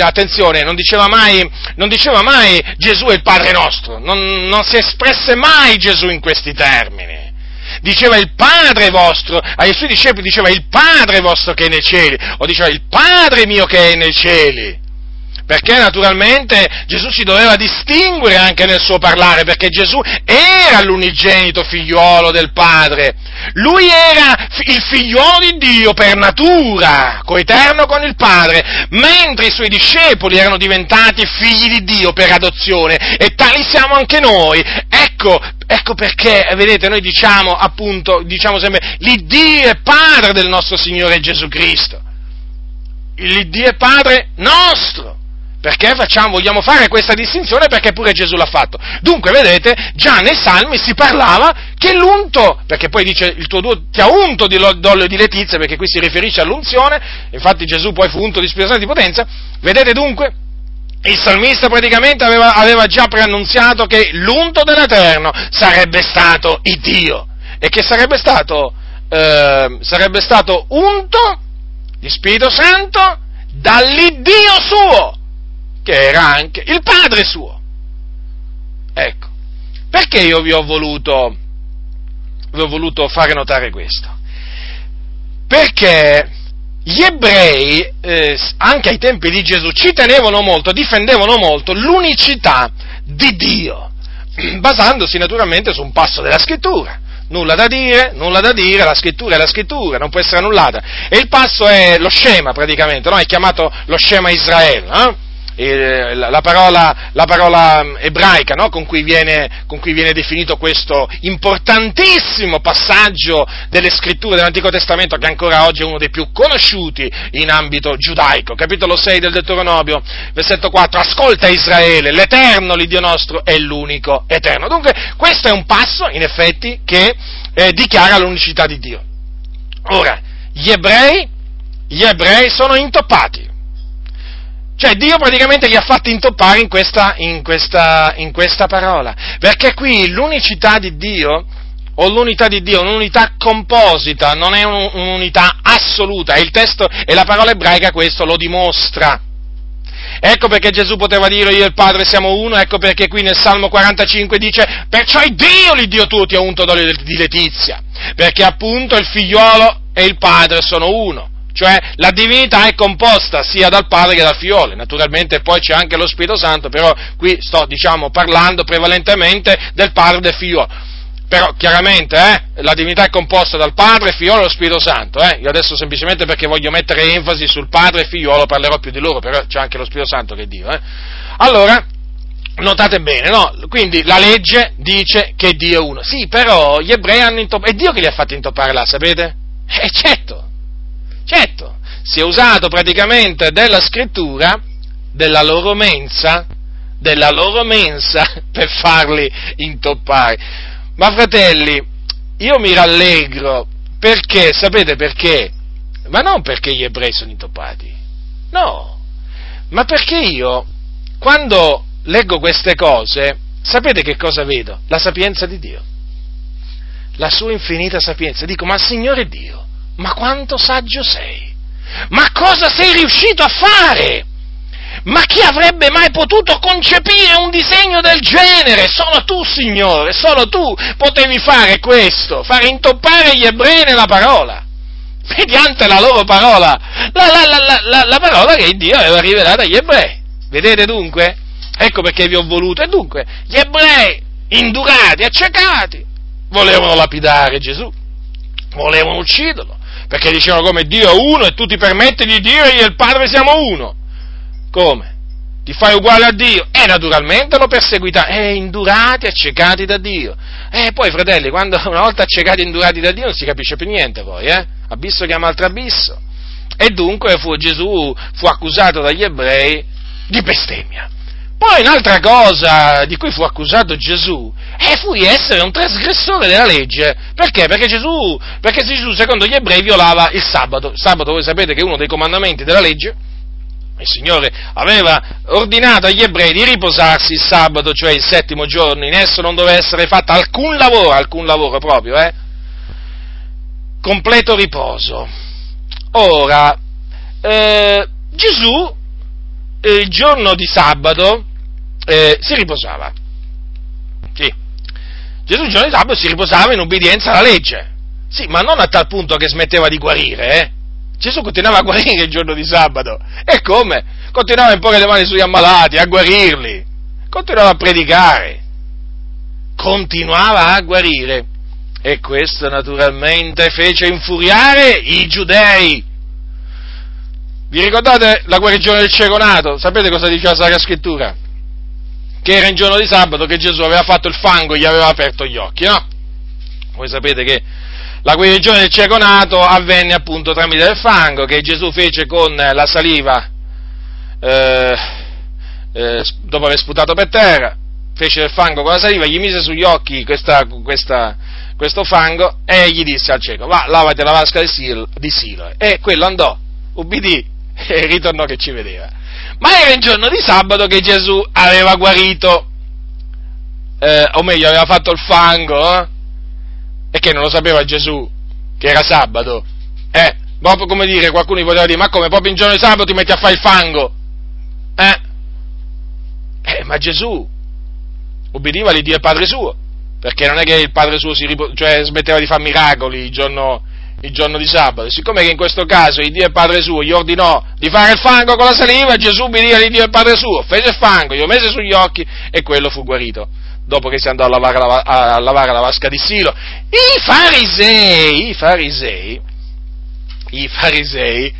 attenzione, non diceva, mai, non diceva mai Gesù è il Padre nostro, non, non si espresse mai Gesù in questi termini diceva il Padre vostro, ai suoi discepoli diceva il Padre vostro che è nei cieli, o diceva il Padre mio che è nei cieli perché naturalmente Gesù si doveva distinguere anche nel suo parlare, perché Gesù era l'unigenito figliuolo del Padre, lui era il figliuolo di Dio per natura, coeterno con il Padre, mentre i suoi discepoli erano diventati figli di Dio per adozione, e tali siamo anche noi. Ecco, ecco perché, vedete, noi diciamo appunto, diciamo sempre, l'Iddio è Padre del nostro Signore Gesù Cristo. L'Iddio è Padre nostro. Perché facciamo, vogliamo fare questa distinzione? Perché pure Gesù l'ha fatto. Dunque, vedete, già nei salmi si parlava che l'unto, perché poi dice il tuo Dio ti ha unto di d'olio di letizia, perché qui si riferisce all'unzione, infatti Gesù poi fu unto di Spirito di potenza. Vedete dunque? Il salmista praticamente aveva, aveva già preannunziato che l'unto dell'Eterno sarebbe stato il Dio e che sarebbe stato, eh, sarebbe stato unto di Spirito Santo dall'Iddio suo che era anche il padre suo. Ecco, perché io vi ho voluto, vi ho voluto fare notare questo? Perché gli ebrei, eh, anche ai tempi di Gesù, ci tenevano molto, difendevano molto l'unicità di Dio. basandosi naturalmente su un passo della scrittura. Nulla da dire, nulla da dire, la scrittura è la scrittura, non può essere annullata. E il passo è lo scema praticamente, no? è chiamato lo scema Israele. Eh? Eh, la, parola, la, parola, mm, ebraica no? con, cui viene, con, cui viene, definito questo importantissimo passaggio delle scritture dell'Antico Testamento che ancora oggi è uno dei più conosciuti in ambito giudaico. Capitolo 6 del Deuteronomio, versetto 4, ascolta Israele, l'Eterno, l'Iddio nostro, è l'unico Eterno. Dunque questo è un passo, in effetti, che eh, dichiara l'unicità di Dio. Ora, gli ebrei, gli ebrei sono intoppati cioè Dio praticamente li ha fatti intoppare in questa, in questa, in questa parola, perché qui l'unicità di Dio, o l'unità di Dio, un'unità composita, non è un'unità assoluta, il testo e la parola ebraica questo lo dimostra. Ecco perché Gesù poteva dire io e il Padre siamo uno, ecco perché qui nel Salmo 45 dice perciò è Dio l'Iddio tuo ti ha unto d'olio di letizia, perché appunto il figliolo e il Padre sono uno cioè la divinità è composta sia dal Padre che dal Figlio, naturalmente poi c'è anche lo Spirito Santo, però qui sto diciamo, parlando prevalentemente del Padre e del Figlio. Però chiaramente eh, la divinità è composta dal Padre, Figlio e lo Spirito Santo. Eh. Io adesso semplicemente perché voglio mettere enfasi sul Padre e Figliolo parlerò più di loro, però c'è anche lo Spirito Santo che Dio. Eh. Allora, notate bene, no? Quindi la legge dice che Dio è uno. Sì, però gli ebrei hanno intoppato. È Dio che li ha fatti intoppare là, sapete? Eh certo, Certo, si è usato praticamente della scrittura, della loro mensa, della loro mensa per farli intoppare. Ma fratelli, io mi rallegro perché, sapete perché? Ma non perché gli ebrei sono intoppati, no, ma perché io, quando leggo queste cose, sapete che cosa vedo? La sapienza di Dio, la sua infinita sapienza. Dico, ma Signore Dio, ma quanto saggio sei? Ma cosa sei riuscito a fare? Ma chi avrebbe mai potuto concepire un disegno del genere? Solo tu, Signore, solo tu potevi fare questo, fare intoppare gli ebrei nella parola, mediante la loro parola, la, la, la, la parola che Dio aveva rivelata agli ebrei. Vedete dunque? Ecco perché vi ho voluto. E dunque, gli ebrei, indurati, accecati, volevano lapidare Gesù, volevano ucciderlo, perché dicevano come Dio è uno e tu ti permetti di dire io e il Padre siamo uno. Come? Ti fai uguale a Dio? E naturalmente lo perseguitati, e indurati, accecati da Dio. E poi, fratelli, quando una volta accecati e indurati da Dio non si capisce più niente poi, eh? Abisso chiama altro abisso. E dunque fu, Gesù fu accusato dagli ebrei di bestemmia. Poi un'altra cosa di cui fu accusato Gesù eh, fu di essere un trasgressore della legge. Perché? Perché Gesù, perché Gesù, secondo gli ebrei, violava il sabato. Il sabato, voi sapete che è uno dei comandamenti della legge. Il Signore aveva ordinato agli ebrei di riposarsi il sabato, cioè il settimo giorno, in esso non doveva essere fatto alcun lavoro, alcun lavoro proprio, eh? Completo riposo. Ora, eh, Gesù, il giorno di sabato, eh, si riposava. Sì. Gesù il giorno di sabato si riposava in obbedienza alla legge. Sì, ma non a tal punto che smetteva di guarire, eh? Gesù continuava a guarire il giorno di sabato. E come? Continuava a imporre le mani sugli ammalati, a guarirli. Continuava a predicare. Continuava a guarire. E questo naturalmente fece infuriare i giudei. Vi ricordate la guarigione del cieco nato? Sapete cosa dice la Sacra Scrittura? Che era in giorno di sabato che Gesù aveva fatto il fango e gli aveva aperto gli occhi, no? Voi sapete che la guarigione del cieco nato avvenne appunto tramite il fango che Gesù fece con la saliva eh, eh, dopo aver sputato per terra, fece del fango con la saliva, gli mise sugli occhi questa, questa, questo fango e gli disse al cieco, va, lavati la vasca di Silo. E quello andò, ubbidì e ritornò che ci vedeva ma era il giorno di sabato che Gesù aveva guarito, eh, o meglio aveva fatto il fango, eh? e che non lo sapeva Gesù, che era sabato. Eh, proprio come dire, qualcuno gli poteva dire, ma come, proprio in giorno di sabato ti metti a fare il fango? Eh? Eh, ma Gesù ubbidiva l'Iddio e Padre suo, perché non è che il Padre suo si cioè, smetteva di fare miracoli il giorno, il giorno di sabato. Siccome che in questo caso il Dio e Padre suo gli ordinò di fare il fango con la saliva, Gesù di Dio e Padre suo, fece il fango, gli ho messo sugli occhi e quello fu guarito dopo che si andò a lavare la, a lavare la vasca di Silo. I farisei, i farisei, i farisei,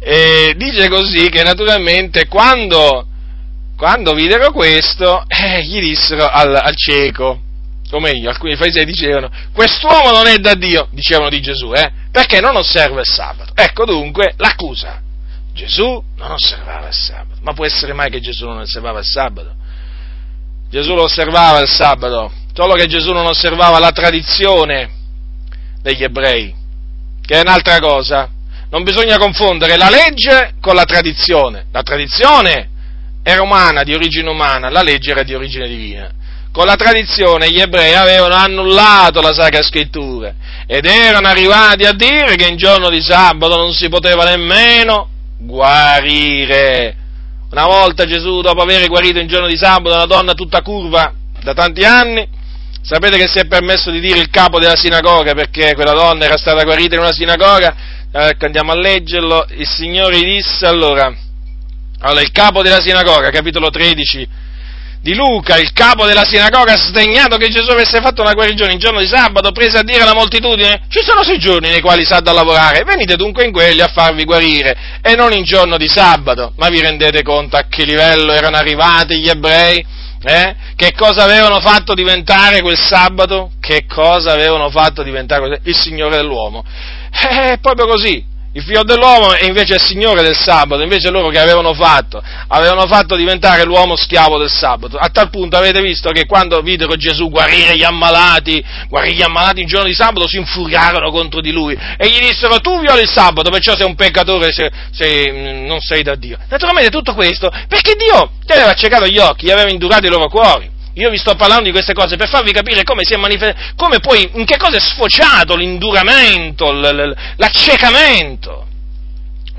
eh, dice così che naturalmente quando, quando videro questo, eh, gli dissero al, al cieco, o meglio, alcuni farisei dicevano, quest'uomo non è da Dio, dicevano di Gesù, eh, perché non osserva il sabato. Ecco dunque l'accusa. Gesù non osservava il sabato. Ma può essere mai che Gesù non osservava il sabato? Gesù lo osservava il sabato, solo che Gesù non osservava la tradizione degli ebrei, che è un'altra cosa. Non bisogna confondere la legge con la tradizione. La tradizione era umana, di origine umana, la legge era di origine divina con la tradizione gli ebrei avevano annullato la Sacra Scrittura ed erano arrivati a dire che in giorno di sabato non si poteva nemmeno guarire. Una volta Gesù, dopo aver guarito in giorno di sabato una donna tutta curva da tanti anni, sapete che si è permesso di dire il capo della sinagoga perché quella donna era stata guarita in una sinagoga? Ecco, andiamo a leggerlo. Il Signore disse allora, allora il capo della sinagoga, capitolo 13, di Luca, il capo della sinagoga, sdegnato che Gesù avesse fatto una guarigione in giorno di sabato, prese a dire alla moltitudine, ci sono sei giorni nei quali sa da lavorare, venite dunque in quelli a farvi guarire, e non in giorno di sabato. Ma vi rendete conto a che livello erano arrivati gli ebrei? Eh? Che cosa avevano fatto diventare quel sabato? Che cosa avevano fatto diventare il Signore dell'uomo? Eh, proprio così, il figlio dell'uomo è invece il signore del sabato, invece loro che avevano fatto? Avevano fatto diventare l'uomo schiavo del sabato. A tal punto avete visto che quando videro Gesù guarire gli ammalati, guarire gli ammalati in giorno di sabato, si infuriarono contro di lui e gli dissero tu violi il sabato, perciò sei un peccatore se, se mm, non sei da Dio. Naturalmente tutto questo perché Dio ti aveva accecato gli occhi, gli aveva indurato i loro cuori. Io vi sto parlando di queste cose per farvi capire come si è manifestato, come poi, in che cosa è sfociato l'induramento, l'accecamento.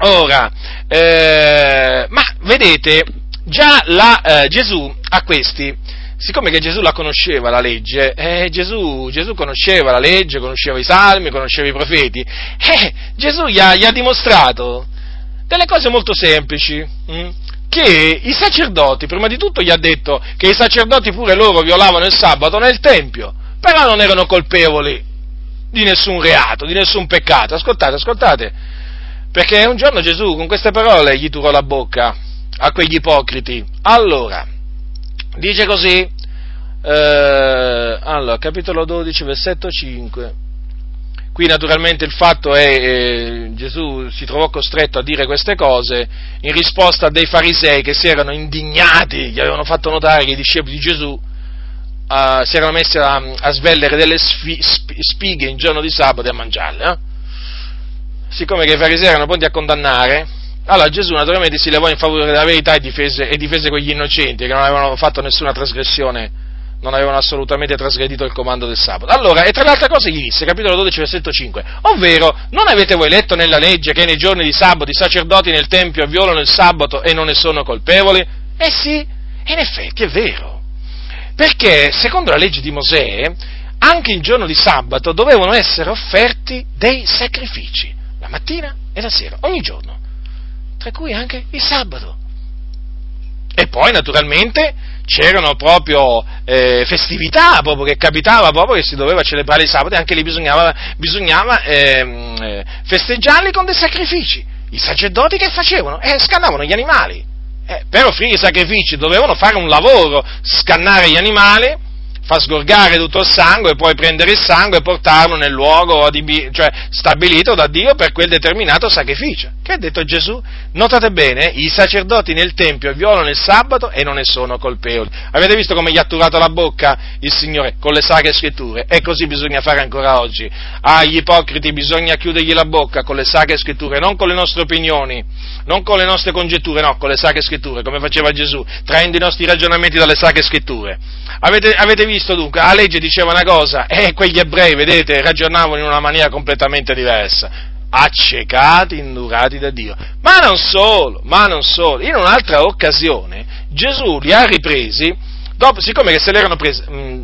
Ora, eh, ma vedete, già la, eh, Gesù a questi, siccome che Gesù la conosceva la legge, eh, Gesù, Gesù, conosceva la legge, conosceva i salmi, conosceva i profeti, eh, Gesù gli ha, gli ha, dimostrato delle cose molto semplici. Hm? Che i sacerdoti, prima di tutto gli ha detto che i sacerdoti pure loro violavano il sabato nel Tempio, però non erano colpevoli di nessun reato, di nessun peccato. Ascoltate, ascoltate, perché un giorno Gesù con queste parole gli turò la bocca a quegli ipocriti. Allora, dice così, eh, allora, capitolo 12, versetto 5. Qui naturalmente il fatto è eh, Gesù si trovò costretto a dire queste cose in risposta a dei farisei che si erano indignati, gli avevano fatto notare che i discepoli di Gesù uh, si erano messi a, a svellere delle sfi, spighe in giorno di sabato e a mangiarle. Eh? Siccome che i farisei erano pronti a condannare, allora Gesù naturalmente si levò in favore della verità e difese, e difese quegli innocenti che non avevano fatto nessuna trasgressione non avevano assolutamente trasgredito il comando del sabato. Allora, e tra le altre cose gli disse, capitolo 12, versetto 5, ovvero, non avete voi letto nella legge che nei giorni di sabato i sacerdoti nel Tempio violano il sabato e non ne sono colpevoli? Eh sì, in effetti è vero. Perché, secondo la legge di Mosè, anche il giorno di sabato dovevano essere offerti dei sacrifici, la mattina e la sera, ogni giorno, tra cui anche il sabato. E poi, naturalmente, c'erano proprio eh, festività, proprio che capitava proprio che si doveva celebrare il sabato e anche lì bisognava, bisognava ehm, eh, festeggiarli con dei sacrifici. I sacerdoti che facevano? Eh, scannavano gli animali. Eh, per offrire i sacrifici dovevano fare un lavoro, scannare gli animali, far sgorgare tutto il sangue e poi prendere il sangue e portarlo nel luogo cioè, stabilito da Dio per quel determinato sacrificio. Che ha detto Gesù? Notate bene, i sacerdoti nel Tempio violano il sabato e non ne sono colpevoli. Avete visto come gli ha turato la bocca il Signore con le sacre scritture? E così bisogna fare ancora oggi. Agli ipocriti bisogna chiudergli la bocca con le sacre scritture, non con le nostre opinioni, non con le nostre congetture, no, con le sacre scritture, come faceva Gesù, traendo i nostri ragionamenti dalle sacre scritture. Avete, avete visto? Visto dunque, la legge diceva una cosa e quegli ebrei, vedete, ragionavano in una maniera completamente diversa, accecati, indurati da Dio. Ma non solo, ma non solo, in un'altra occasione Gesù li ha ripresi, dopo, siccome che se l'erano presi... Mh, mm,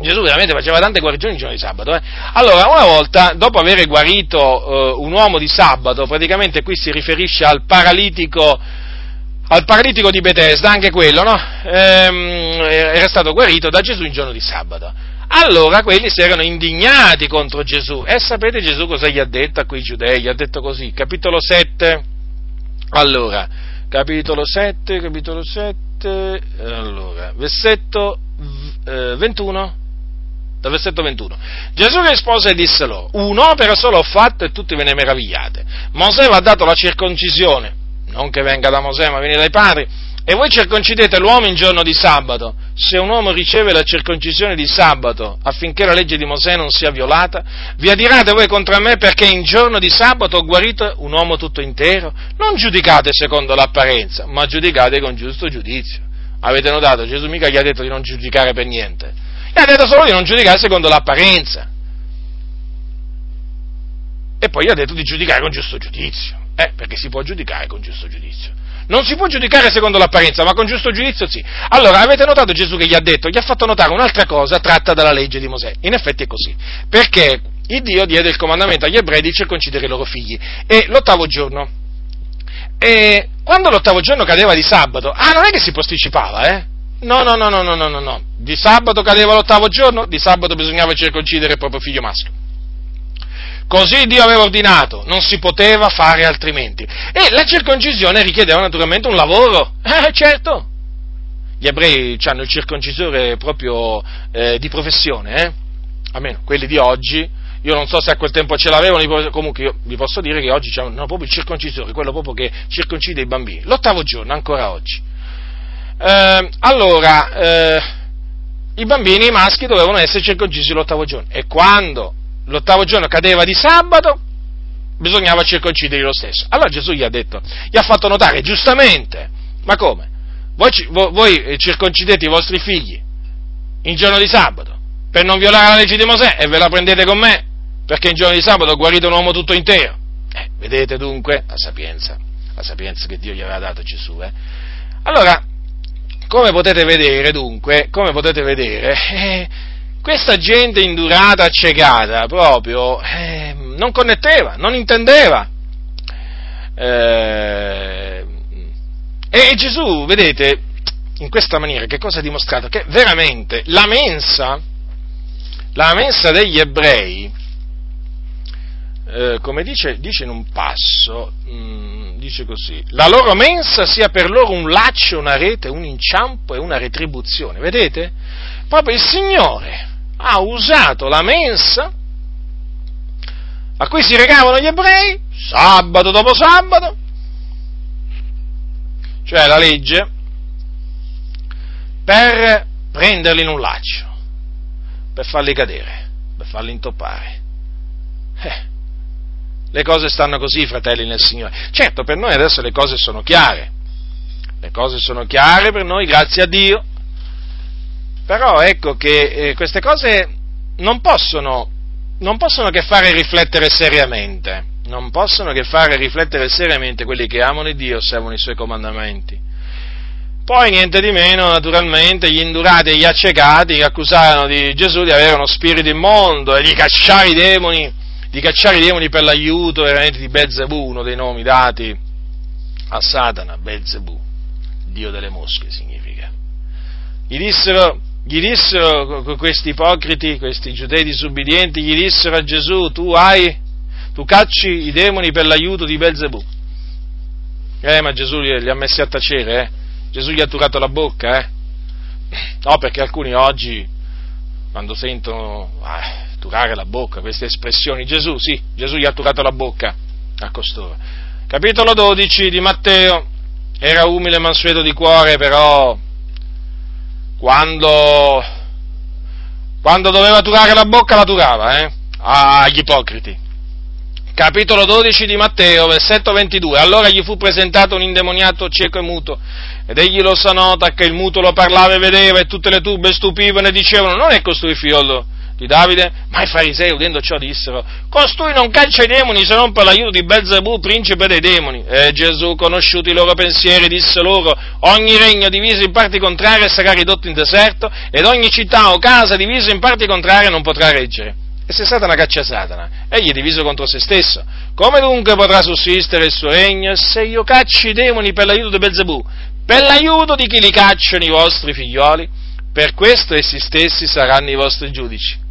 Gesù veramente faceva tante guarigioni il giorno di sabato. Eh? Allora, una volta, dopo aver guarito uh, un uomo di sabato, praticamente qui si riferisce al paralitico al paralitico di Bethesda, anche quello, no? Ehm, era stato guarito da Gesù il giorno di sabato. Allora quelli si erano indignati contro Gesù. E sapete Gesù cosa gli ha detto a quei giudei? Gli ha detto così, capitolo 7. Allora, capitolo 7, capitolo 7, allora, versetto eh, 21 dal versetto 21. Gesù rispose e disse loro, un'opera solo ho fatto e tutti ve ne meravigliate. Mosè vi ha dato la circoncisione, non che venga da Mosè ma viene dai padri, e voi circoncidete l'uomo in giorno di sabato. Se un uomo riceve la circoncisione di sabato affinché la legge di Mosè non sia violata, vi adirate voi contro me perché in giorno di sabato ho guarito un uomo tutto intero? Non giudicate secondo l'apparenza, ma giudicate con giusto giudizio. Avete notato? Gesù mica gli ha detto di non giudicare per niente. Gli ha detto solo di non giudicare secondo l'apparenza. E poi gli ha detto di giudicare con giusto giudizio. Eh, perché si può giudicare con giusto giudizio. Non si può giudicare secondo l'apparenza, ma con giusto giudizio sì. Allora, avete notato Gesù che gli ha detto, gli ha fatto notare un'altra cosa tratta dalla legge di Mosè. In effetti è così. Perché il Dio diede il comandamento agli ebrei di circoncidere i loro figli. E l'ottavo giorno. E quando l'ottavo giorno cadeva di sabato, ah, non è che si posticipava, eh? No, no, no, no, no, no, no. Di sabato cadeva l'ottavo giorno, di sabato bisognava circoncidere il proprio figlio maschio. Così Dio aveva ordinato, non si poteva fare altrimenti. E la circoncisione richiedeva naturalmente un lavoro. Eh, certo. Gli ebrei hanno il circoncisore proprio eh, di professione, eh? Almeno quelli di oggi. Io non so se a quel tempo ce l'avevano, comunque io vi posso dire che oggi hanno proprio il circoncisore, quello proprio che circoncide i bambini. L'ottavo giorno, ancora oggi. Eh, allora, eh, i bambini maschi dovevano essere circoncisi l'ottavo giorno e quando l'ottavo giorno cadeva di sabato, bisognava circoncidere lo stesso. Allora Gesù gli ha detto, gli ha fatto notare, giustamente, ma come? Voi, voi circoncidete i vostri figli in giorno di sabato per non violare la legge di Mosè e ve la prendete con me perché in giorno di sabato ho guarito un uomo tutto intero. Eh, vedete dunque la sapienza, la sapienza che Dio gli aveva dato a Gesù. Eh? Allora, come potete vedere dunque, come potete vedere, eh, questa gente indurata, accecata, proprio, eh, non connetteva, non intendeva. Eh, e Gesù, vedete, in questa maniera che cosa ha dimostrato? Che veramente la mensa, la mensa degli ebrei, eh, come dice, dice, in un passo, mh, mm, dice così, la loro mensa sia per loro un laccio, una rete, un inciampo e una retribuzione. Vedete? Proprio il Signore ha usato la mensa a cui si recavano gli ebrei sabato dopo sabato, cioè la legge, per prenderli in un laccio, per farli cadere, per farli intoppare. Eh, le cose stanno così, fratelli nel Signore. Certo, per noi adesso le cose sono chiare, le cose sono chiare per noi, grazie a Dio, però ecco che eh, queste cose non possono, non possono che fare riflettere seriamente, non possono che fare riflettere seriamente quelli che amano il Dio e osservano i suoi comandamenti. Poi niente di meno, naturalmente, gli indurati e gli accecati che accusavano di Gesù di avere uno spirito immondo e di cacciare i demoni, di cacciare i demoni per l'aiuto veramente di Belzebù, uno dei nomi dati a Satana, Belzebù, Dio delle mosche significa. Gli dissero, gli dissero questi ipocriti, questi giudei disubbidienti, gli dissero a Gesù, tu hai, tu cacci i demoni per l'aiuto di Belzebù. Eh, ma Gesù li, li ha messi a tacere, eh? Gesù gli ha turato la bocca, eh? No, perché alcuni oggi, quando sentono ah, turare la bocca, queste espressioni, Gesù, sì, Gesù gli ha turato la bocca a costoro. Capitolo 12 di Matteo, era umile e mansueto di cuore, però quando, quando doveva turare la bocca la turava, eh? agli ipocriti. Capitolo 12 di Matteo, versetto 22. Allora gli fu presentato un indemoniato cieco e muto, ed egli lo sanò, che il muto lo parlava e vedeva, e tutte le turbe stupivano e dicevano, non è costui figlio di Davide? Ma i farisei, udendo ciò, dissero, costui non caccia i demoni se non per l'aiuto di Belzebù, principe dei demoni. E Gesù, conosciuti i loro pensieri, disse loro, ogni regno diviso in parti contrarie sarà ridotto in deserto, ed ogni città o casa divisa in parti contrarie non potrà reggere. E se Satana caccia Satana, egli è diviso contro se stesso. Come dunque potrà sussistere il suo regno se io cacci i demoni per l'aiuto di Belzebù? Per l'aiuto di chi li cacciano i vostri figlioli? Per questo essi stessi saranno i vostri giudici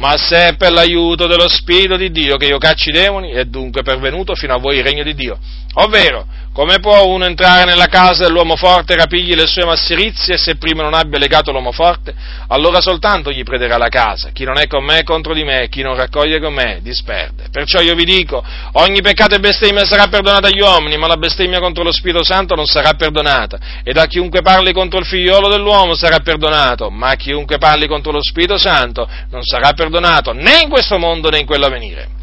ma se è per l'aiuto dello Spirito di Dio che io cacci i demoni, è dunque pervenuto fino a voi il regno di Dio. Ovvero, come può uno entrare nella casa dell'uomo forte e rapigli le sue masserizie se prima non abbia legato l'uomo forte? Allora soltanto gli prederà la casa. Chi non è con me è contro di me, chi non raccoglie con me disperde. Perciò io vi dico, ogni peccato e bestemmia sarà perdonata agli uomini, ma la bestemmia contro lo Spirito Santo non sarà perdonata. E da chiunque parli contro il figliolo dell'uomo sarà perdonato, ma chiunque parli contro lo Spirito Santo non sarà perdonato né in questo mondo né in quello a venire.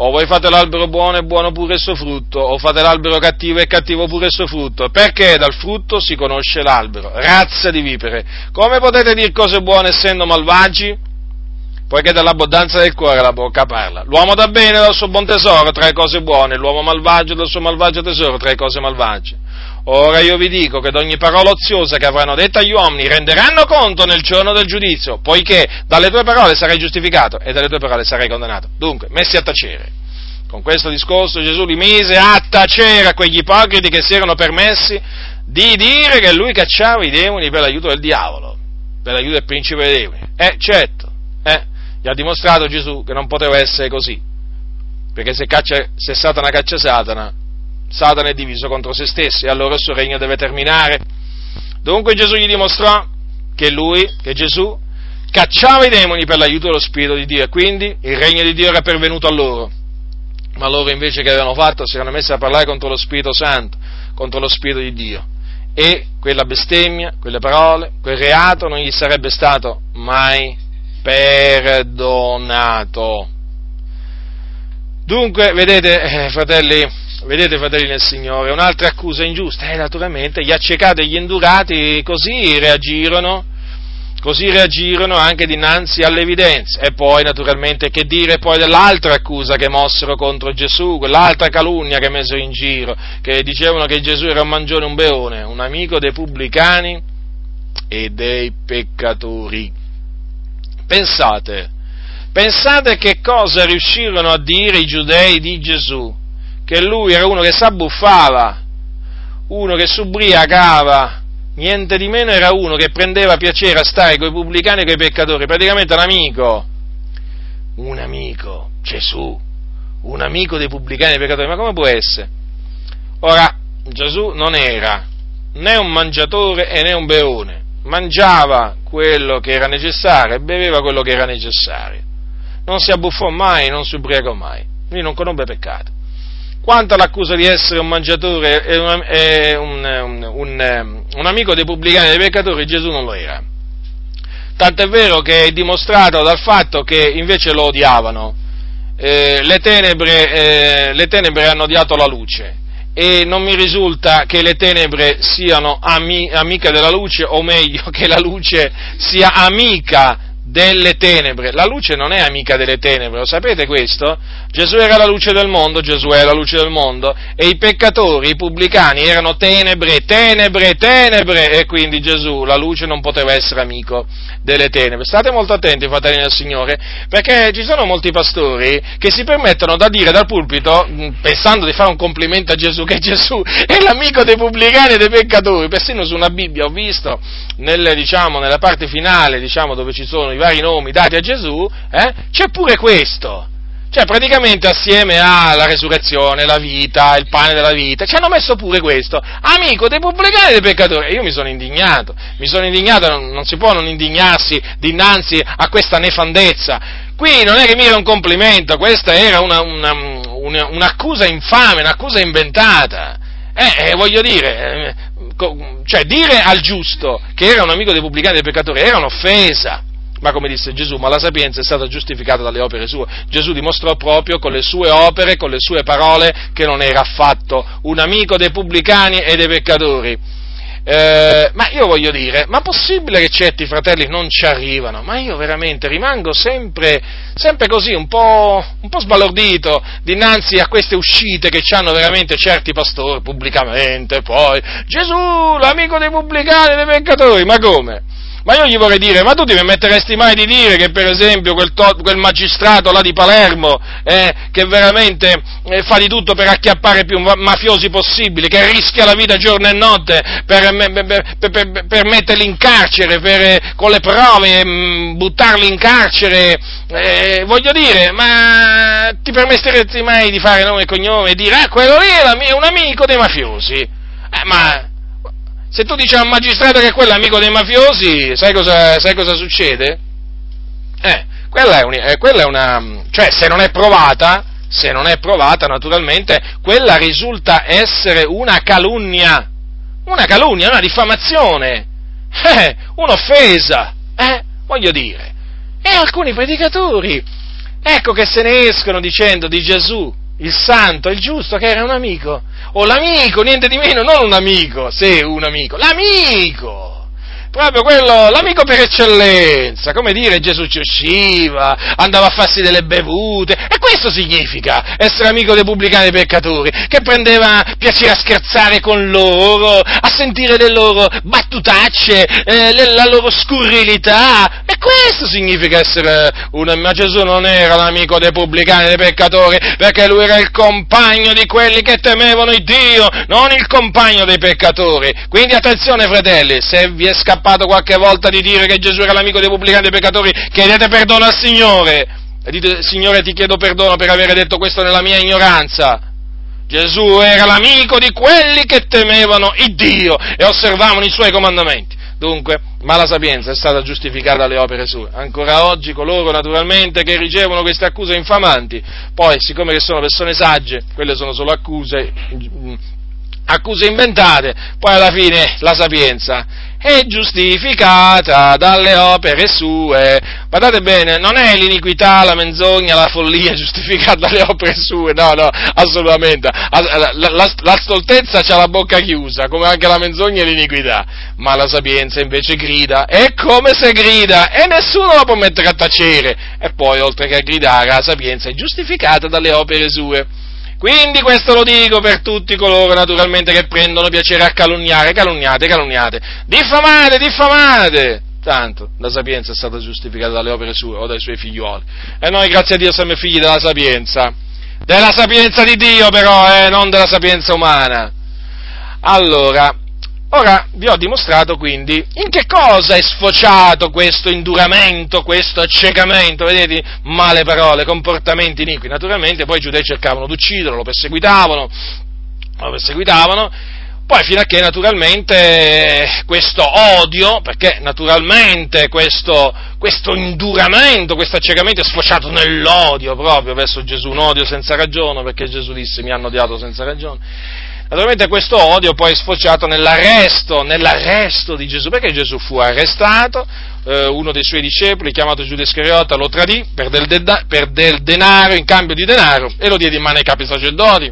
O voi fate l'albero buono e buono pure il suo frutto, o fate l'albero cattivo e cattivo pure il suo frutto, perché dal frutto si conosce l'albero. Razza di vipere, come potete dire cose buone essendo malvagi? Poiché dall'abbondanza del cuore la bocca parla. L'uomo dà bene dal suo buon tesoro trae cose buone, l'uomo malvagio dal suo malvagio tesoro trae cose malvagie. Ora io vi dico che d'ogni parola oziosa che avranno detto agli uomini renderanno conto nel giorno del giudizio, poiché dalle tue parole sarai giustificato e dalle tue parole sarai condannato. Dunque, messi a tacere. Con questo discorso Gesù li mise a tacere a quegli ipocriti che si erano permessi di dire che lui cacciava i demoni per l'aiuto del diavolo, per l'aiuto del principe dei demoni. Eh, certo, eh, gli ha dimostrato Gesù che non poteva essere così, perché se, caccia, se Satana caccia Satana, Satana è diviso contro se stesso e allora il suo regno deve terminare. Dunque Gesù gli dimostrò che lui, che Gesù, cacciava i demoni per l'aiuto dello Spirito di Dio e quindi il regno di Dio era pervenuto a loro. Ma loro invece che avevano fatto si erano messi a parlare contro lo Spirito Santo, contro lo Spirito di Dio. E quella bestemmia, quelle parole, quel reato non gli sarebbe stato mai perdonato. Dunque, vedete, eh, fratelli, vedete fratelli nel Signore, un'altra accusa ingiusta, eh, naturalmente, gli accecati e gli indurati così reagirono, così reagirono anche dinanzi all'evidenza. E poi, naturalmente, che dire poi dell'altra accusa che mossero contro Gesù, quell'altra calunnia che mesero in giro, che dicevano che Gesù era un mangione, un beone, un amico dei pubblicani e dei peccatori. Pensate, pensate che cosa riuscirono a dire i giudei di Gesù che lui era uno che s'abbuffava, uno che s'ubriacava, niente di meno era uno che prendeva piacere a stare con i pubblicani e con i peccatori, praticamente un amico, un amico, Gesù, un amico dei pubblicani e dei peccatori, ma come può essere? Ora, Gesù non era né un mangiatore e né un beone, mangiava quello che era necessario e beveva quello che era necessario, non si abbuffò mai, non si ubriacò mai, lui non conobbe peccato. Quanto all'accusa di essere un mangiatore e un, e un, un, un amico dei pubblicani e dei peccatori, Gesù non lo era. Tant'è vero che è dimostrato dal fatto che invece lo odiavano. Eh, le, tenebre, eh, le tenebre hanno odiato la luce e non mi risulta che le tenebre siano ami, amica della luce, o meglio, che la luce sia amica delle tenebre. La luce non è amica delle tenebre, lo sapete questo? Gesù era la luce del mondo, Gesù è la luce del mondo e i peccatori, i pubblicani erano tenebre, tenebre, tenebre e quindi Gesù, la luce, non poteva essere amico delle tenebre. State molto attenti, fratelli del Signore, perché ci sono molti pastori che si permettono da dire dal pulpito, pensando di fare un complimento a Gesù, che Gesù è l'amico dei pubblicani e dei peccatori. Persino su una Bibbia ho visto, nelle, diciamo, nella parte finale, diciamo, dove ci sono i vari nomi dati a Gesù, eh, c'è pure questo. Cioè, praticamente assieme alla resurrezione, la vita, il pane della vita, ci hanno messo pure questo, amico dei pubblicani e dei peccatori. Io mi sono indignato, mi sono indignato, non, non si può non indignarsi dinanzi a questa nefandezza. Qui non è che mi era un complimento, questa era una, una, una, un'accusa infame, un'accusa inventata. Eh, eh, voglio dire, eh, cioè dire al giusto che era un amico dei pubblicani e dei peccatori era un'offesa. Ma come disse Gesù, ma la sapienza è stata giustificata dalle opere sue. Gesù dimostrò proprio con le sue opere, con le sue parole, che non era affatto un amico dei pubblicani e dei peccatori. Eh, ma io voglio dire, ma possibile che certi fratelli non ci arrivano? Ma io veramente rimango sempre, sempre così, un po', un po' sbalordito dinanzi a queste uscite che hanno veramente certi pastori pubblicamente, poi Gesù, l'amico dei pubblicani e dei peccatori, ma come? Ma io gli vorrei dire, ma tu ti permetteresti mai di dire che per esempio quel, to- quel magistrato là di Palermo, eh, che veramente eh, fa di tutto per acchiappare più mafiosi possibili, che rischia la vita giorno e notte per, per, per, per metterli in carcere, con le prove, mh, mm, buttarli in carcere, eh, voglio dire, ma ti permetteresti mai di fare nome e cognome e dire, ah, quello lì è un amico dei mafiosi? Eh, ma se tu dici a un magistrato che quello è amico dei mafiosi, sai cosa, sai cosa succede? Eh, quella è, un, eh, quella è una, cioè se non è provata, se non è provata naturalmente, quella risulta essere una calunnia, una calunnia, una diffamazione, eh, un'offesa, eh, voglio dire. E alcuni predicatori, ecco che se ne escono dicendo di Gesù, il santo, il giusto, che era un amico, o l'amico, niente di meno, non un amico, se un amico, l'amico! Proprio quello, l'amico per eccellenza, come dire Gesù ci usciva, andava a farsi delle bevute, e questo significa essere amico dei pubblicani peccatori, che prendeva piacere a scherzare con loro, a sentire le loro battutacce, eh, la loro scurrilità, e questo significa essere un ma Gesù non era l'amico dei pubblicani dei peccatori, perché lui era il compagno di quelli che temevano il Dio, non il compagno dei peccatori. Quindi attenzione fratelli, se vi è scappato scappato qualche volta di dire che Gesù era l'amico dei pubblicanti e dei peccatori, chiedete perdono al Signore. E dite, Signore ti chiedo perdono per aver detto questo nella mia ignoranza. Gesù era l'amico di quelli che temevano il Dio e osservavano i suoi comandamenti. Dunque, ma la sapienza è stata giustificata dalle opere sue. Ancora oggi coloro naturalmente che ricevono queste accuse infamanti, poi siccome che sono persone sagge, quelle sono solo accuse, accuse inventate, poi alla fine la sapienza è giustificata dalle opere sue. Guardate bene, non è l'iniquità, la menzogna, la follia giustificata dalle opere sue, no, no, assolutamente. La, la, la stoltezza ha la bocca chiusa, come anche la menzogna e l'iniquità, ma la sapienza invece grida, è come se grida, e nessuno la può mettere a tacere. E poi, oltre che a gridare, la sapienza è giustificata dalle opere sue. Quindi questo lo dico per tutti coloro naturalmente che prendono piacere a calunniare, calunniate, calunniate, diffamate, diffamate. Tanto la sapienza è stata giustificata dalle opere sue o dai suoi figlioli. E noi, grazie a Dio, siamo figli della sapienza. Della sapienza di Dio però, eh, non della sapienza umana. Allora, Ora vi ho dimostrato quindi in che cosa è sfociato questo induramento, questo accecamento, vedete, male parole, comportamenti iniqui. Naturalmente poi i giudei cercavano di ucciderlo, lo perseguitavano, lo perseguitavano, poi fino a che naturalmente questo odio, perché naturalmente questo, questo induramento, questo accecamento è sfociato nell'odio proprio verso Gesù, un odio senza ragione, perché Gesù disse mi hanno odiato senza ragione Naturalmente questo odio poi è sfociato nell'arresto, nell'arresto di Gesù, perché Gesù fu arrestato, eh, uno dei suoi discepoli, chiamato Giuda Iscariota, lo tradì per del, de- per del, denaro, in cambio di denaro, e lo diede in mano ai capi sacerdoti,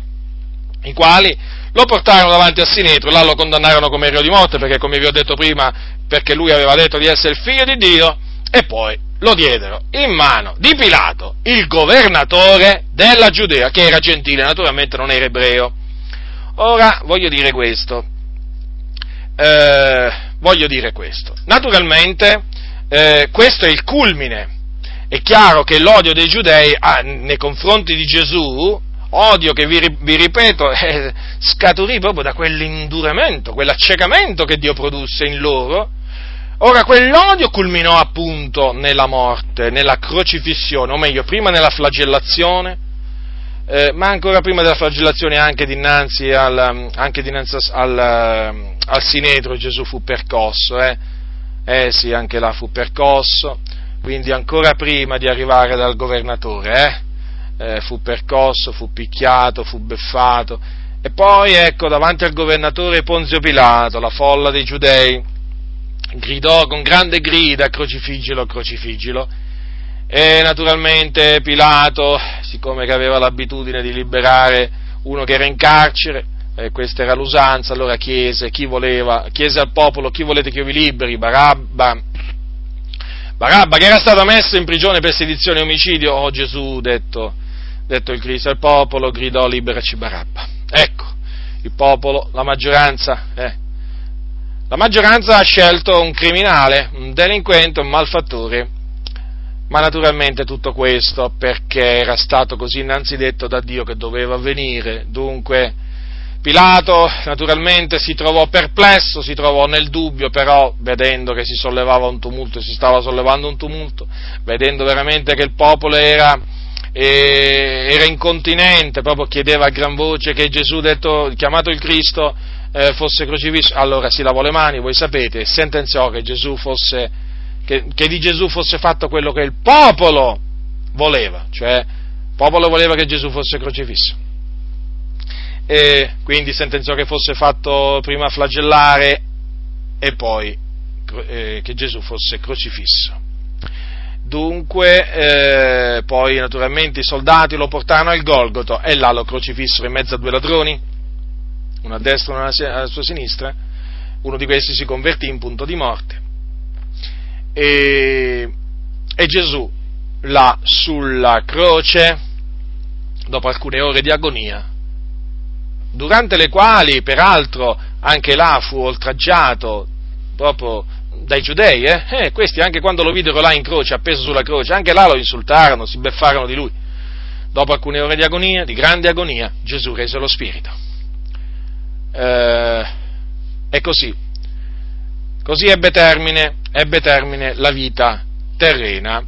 i quali lo portarono davanti a Sinetro, là lo condannarono come reo di morte, perché come vi ho detto prima, perché lui aveva detto di essere il figlio di Dio, e poi lo diedero in mano di Pilato, il governatore della Giudea, che era gentile, naturalmente non era ebreo. Ora voglio dire questo, eh, voglio dire questo. Naturalmente eh, questo è il culmine. È chiaro che l'odio dei giudei ah, nei confronti di Gesù, odio che vi, vi ripeto, eh, scaturì proprio da quell'induramento, quell'accecamento che Dio produsse in loro. Ora, quell'odio culminò appunto nella morte, nella crocifissione, o meglio, prima nella flagellazione, eh, ma ancora prima della flagellazione anche dinanzi al, anche dinanzi al, al sinedro Gesù fu percosso, eh? eh sì, anche là fu percosso, quindi ancora prima di arrivare dal governatore, eh? eh? fu percosso, fu picchiato, fu beffato, e poi ecco davanti al governatore Ponzio Pilato, la folla dei giudei, gridò con grande grida, crocifiggilo, crocifiggilo, e naturalmente Pilato, siccome aveva l'abitudine di liberare uno che era in carcere, eh, questa era l'usanza, allora chiese, voleva, chiese al popolo chi volete che io vi liberi, Barabba, Barabba che era stato messo in prigione per sedizione e omicidio, oh Gesù, detto, detto il Cristo, il popolo gridò liberaci Barabba. Ecco, il popolo, la maggioranza, eh, La maggioranza ha scelto un criminale, un delinquente, un malfattore, ma naturalmente tutto questo perché era stato così innanzi detto da Dio che doveva avvenire. Dunque Pilato naturalmente si trovò perplesso, si trovò nel dubbio, però vedendo che si sollevava un tumulto, si stava sollevando un tumulto, vedendo veramente che il popolo era, eh, era incontinente, proprio chiedeva a gran voce che Gesù, detto, chiamato il Cristo, eh, fosse crocifisso, allora si lavò le mani, voi sapete, sentenziò che Gesù fosse che, che di Gesù fosse fatto quello che il popolo voleva, cioè il popolo voleva che Gesù fosse crocifisso. E quindi sentenziò che fosse fatto prima flagellare e poi eh, che Gesù fosse crocifisso. Dunque, eh, poi naturalmente i soldati lo portarono al Golgoto e là lo crocifissero in mezzo a due ladroni, uno a destra e uno alla sua sinistra. Uno di questi si convertì in punto di morte e, e Gesù là sulla croce, dopo alcune ore di agonia, durante le quali peraltro anche là fu oltraggiato proprio dai giudei, eh? Eh, questi anche quando lo videro là in croce, appeso sulla croce, anche là lo insultarono, si beffarono di lui. Dopo alcune ore di agonia, di grande agonia, Gesù rese lo spirito. Eh, è così. Così ebbe termine ebbe termine la vita terrena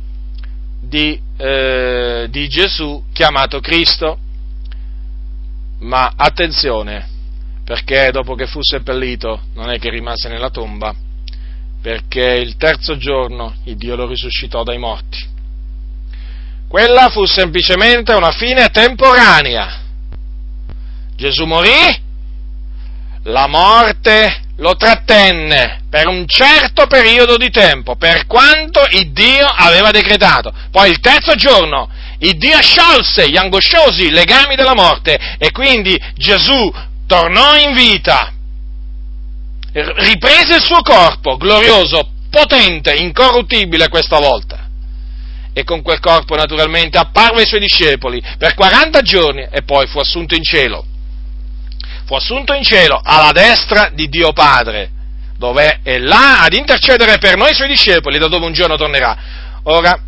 di, eh, di Gesù chiamato Cristo. Ma attenzione, perché dopo che fu seppellito non è che rimase nella tomba, perché il terzo giorno il Dio lo risuscitò dai morti. Quella fu semplicemente una fine temporanea. Gesù morì, la morte lo trattenne per un certo periodo di tempo, per quanto il Dio aveva decretato. Poi il terzo giorno il Dio sciolse gli angosciosi legami della morte e quindi Gesù tornò in vita, riprese il suo corpo glorioso, potente, incorruttibile questa volta. E con quel corpo naturalmente apparve ai suoi discepoli per 40 giorni e poi fu assunto in cielo fu assunto in cielo alla destra di Dio Padre, dove è là ad intercedere per noi suoi discepoli, da dove un giorno tornerà. Ora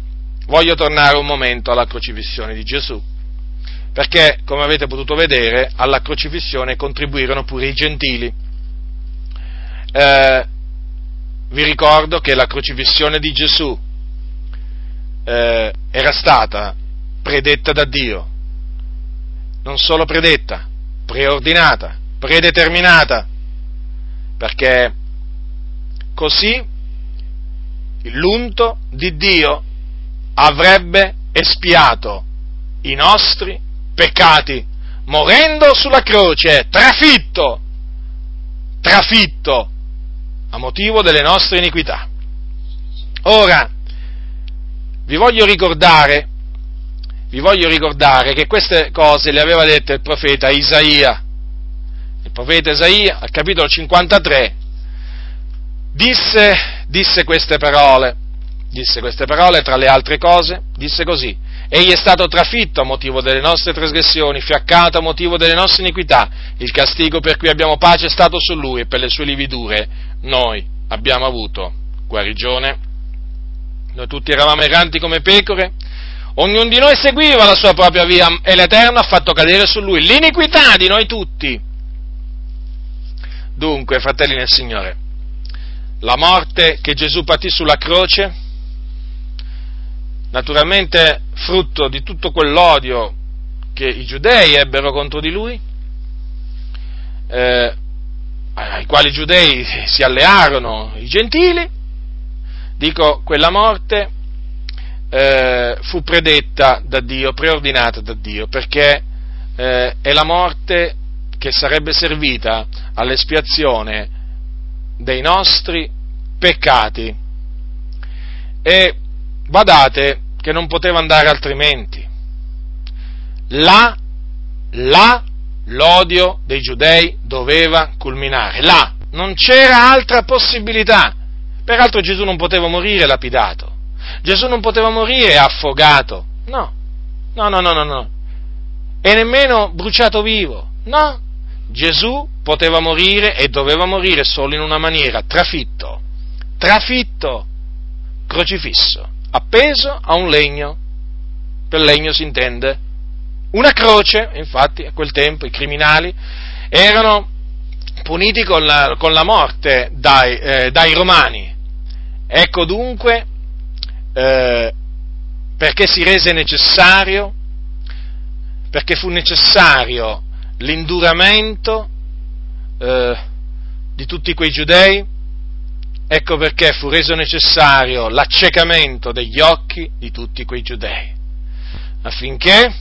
voglio tornare un momento alla crocifissione di Gesù, perché come avete potuto vedere alla crocifissione contribuirono pure i gentili. Eh, vi ricordo che la crocifissione di Gesù eh, era stata predetta da Dio, non solo predetta, preordinata, predeterminata, perché così l'unto di Dio avrebbe espiato i nostri peccati, morendo sulla croce, trafitto, trafitto a motivo delle nostre iniquità. Ora, vi voglio ricordare vi voglio ricordare che queste cose le aveva dette il profeta Isaia. Il profeta Isaia, al capitolo 53, disse, disse queste parole, disse queste parole, tra le altre cose, disse così, Egli è stato trafitto a motivo delle nostre trasgressioni, fiaccato a motivo delle nostre iniquità, il castigo per cui abbiamo pace è stato su lui e per le sue lividure noi abbiamo avuto guarigione. Noi tutti eravamo erranti come pecore, Ognuno di noi seguiva la sua propria via e l'Eterno ha fatto cadere su lui l'iniquità di noi tutti. Dunque, fratelli nel Signore, la morte che Gesù patì sulla croce, naturalmente frutto di tutto quell'odio che i giudei ebbero contro di lui, eh, ai quali i giudei si allearono i gentili, dico, quella morte eh, fu predetta da Dio, preordinata da Dio, perché eh, è la morte che sarebbe servita all'espiazione dei nostri peccati. E badate che non poteva andare altrimenti. Là, là l'odio dei giudei doveva culminare. Là non c'era altra possibilità. Peraltro Gesù non poteva morire lapidato. Gesù non poteva morire affogato, no, no, no, no, no, no, e nemmeno bruciato vivo, no. Gesù poteva morire e doveva morire solo in una maniera, trafitto, trafitto, crocifisso, appeso a un legno, per legno si intende una croce, infatti a quel tempo i criminali erano puniti con la, con la morte dai, eh, dai, romani. Ecco dunque eh, perché si rese necessario, perché fu necessario l'induramento eh, di tutti quei giudei, ecco perché fu reso necessario l'accecamento degli occhi di tutti quei giudei, affinché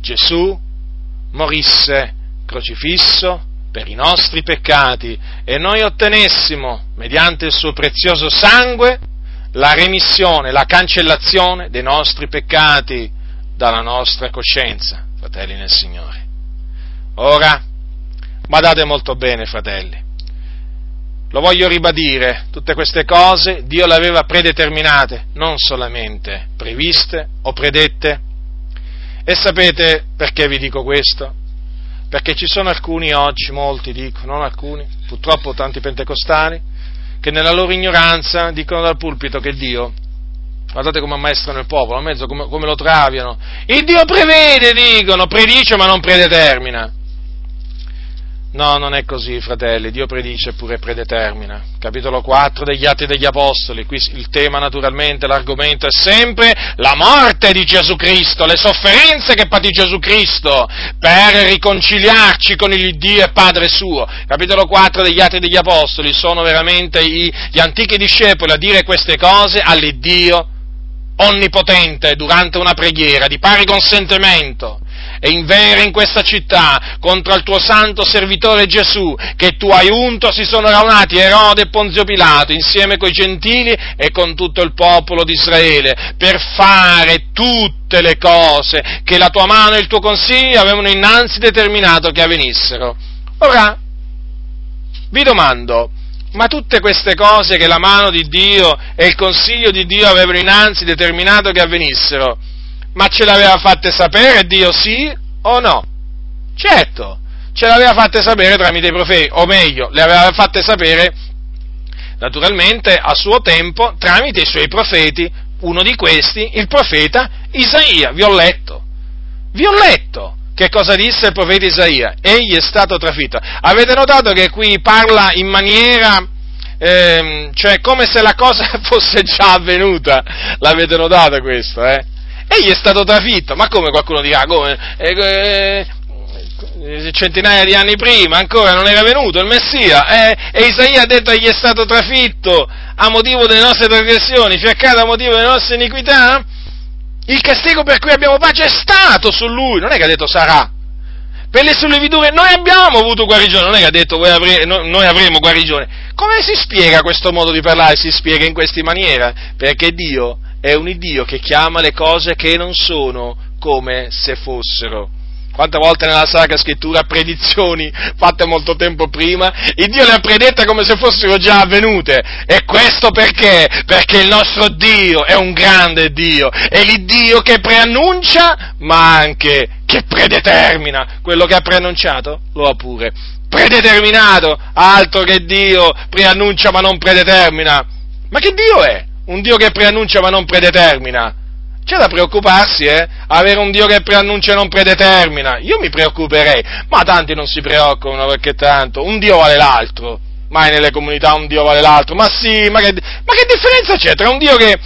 Gesù morisse crocifisso per i nostri peccati e noi ottenessimo, mediante il suo prezioso sangue, la remissione, la cancellazione dei nostri peccati dalla nostra coscienza, fratelli nel Signore. Ora, badate molto bene, fratelli, lo voglio ribadire, tutte queste cose Dio le aveva predeterminate, non solamente previste o predette. E sapete perché vi dico questo? Perché ci sono alcuni oggi, molti dico, non alcuni, purtroppo tanti pentecostali, che nella loro ignoranza dicono dal pulpito che Dio Guardate come ammaestrano il popolo, a mezzo come, come, lo traviano. Il Dio prevede, dicono, predice ma non predetermina. No, non è così, fratelli, Dio predice pure predetermina. Capitolo 4 degli Atti degli Apostoli, qui il tema naturalmente, l'argomento è sempre la morte di Gesù Cristo, le sofferenze che patì Gesù Cristo per riconciliarci con il Dio e Padre suo. Capitolo 4 degli Atti degli Apostoli sono veramente gli antichi discepoli a dire queste cose all'Iddio onnipotente durante una preghiera di pari consentimento e invera in questa città contro il tuo santo servitore Gesù, che tu hai unto, si sono raunati Erode e Ponzio Pilato, insieme coi gentili e con tutto il popolo di Israele, per fare tutte le cose che la tua mano e il tuo consiglio avevano innanzi determinato che avvenissero. Ora, vi domando, ma tutte queste cose che la mano di Dio e il consiglio di Dio avevano innanzi determinato che avvenissero, ma ce l'aveva fatte sapere Dio sì o no? Certo, ce l'aveva fatte sapere tramite i profeti, o meglio, le aveva fatte sapere naturalmente a suo tempo tramite i suoi profeti, uno di questi, il profeta Isaia, vi ho letto. Vi ho letto che cosa disse il profeta Isaia? Egli è stato trafitto. Avete notato che qui parla in maniera, ehm, cioè come se la cosa fosse già avvenuta? L'avete notato questo, eh? Egli è stato trafitto, ma come qualcuno dirà, come? Eh, eh, centinaia di anni prima, ancora non era venuto il Messia, eh, e Isaia ha detto egli è stato trafitto a motivo delle nostre trasgressioni, fiaccato a motivo delle nostre iniquità, il castigo per cui abbiamo pace è stato su lui, non è che ha detto sarà. Per le sue lividure noi abbiamo avuto guarigione, non è che ha detto avre, noi avremo guarigione. Come si spiega questo modo di parlare? Si spiega in questa maniera, perché Dio è un Dio che chiama le cose che non sono come se fossero. Quante volte nella Sacra Scrittura predizioni fatte molto tempo prima, il Dio le ha predette come se fossero già avvenute. E questo perché? Perché il nostro Dio è un grande Dio, è l'Iddio che preannuncia, ma anche che predetermina. Quello che ha preannunciato lo ha pure predeterminato, altro che Dio preannuncia ma non predetermina. Ma che Dio è? Un Dio che preannuncia ma non predetermina? C'è da preoccuparsi, eh? Avere un Dio che preannuncia e non predetermina. Io mi preoccuperei, ma tanti non si preoccupano perché tanto un Dio vale l'altro. Mai nelle comunità un Dio vale l'altro. Ma sì, ma che, ma che differenza c'è tra un Dio che,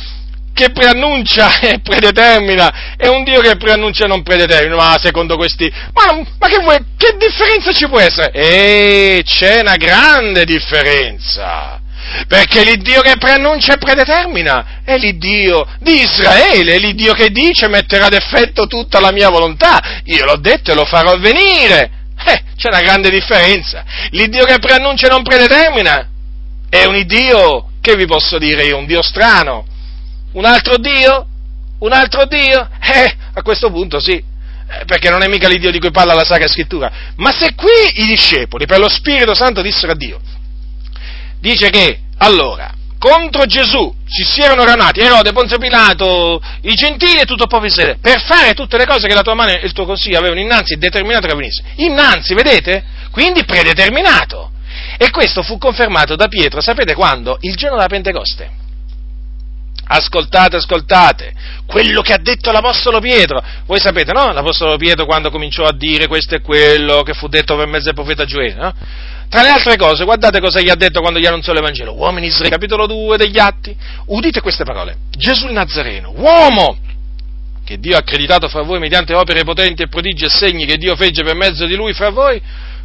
che preannuncia e predetermina e un Dio che preannuncia e non predetermina? Ma secondo questi... Ma, ma che, che differenza ci può essere? E c'è una grande differenza perché l'Iddio che preannuncia e predetermina è l'Iddio di Israele, è l'Iddio che dice metterà ad effetto tutta la mia volontà, io l'ho detto e lo farò avvenire. Eh, c'è una grande differenza. L'Iddio che preannuncia e non predetermina è un Iddio, che vi posso dire io, un Dio strano. Un altro Dio? Un altro Dio? Eh, a questo punto sì, eh, perché non è mica l'Iddio di cui parla la Sacra Scrittura. Ma se qui i discepoli, per lo Spirito Santo, dissero a Dio, dice che, allora, contro Gesù si, si erano ranati Erode, Ponzio Pilato, i gentili e tutto il popolo Israele, per fare tutte le cose che la tua mano e il tuo consiglio avevano innanzi determinato che avvenisse. Innanzi, vedete? Quindi predeterminato. E questo fu confermato da Pietro, sapete quando? Il giorno della Pentecoste. Ascoltate, ascoltate, quello che ha detto l'Apostolo Pietro. Voi sapete, no? L'Apostolo Pietro quando cominciò a dire questo e quello che fu detto per mezzo del profeta Gioele, no? Tra le altre cose, guardate cosa gli ha detto quando gli annunziò l'Evangelo. Uomini Israele, capitolo 2 degli Atti. Udite queste parole. Gesù il Nazareno, uomo che Dio ha accreditato fra voi mediante opere potenti e prodigi e segni che Dio fece per mezzo di lui fra voi,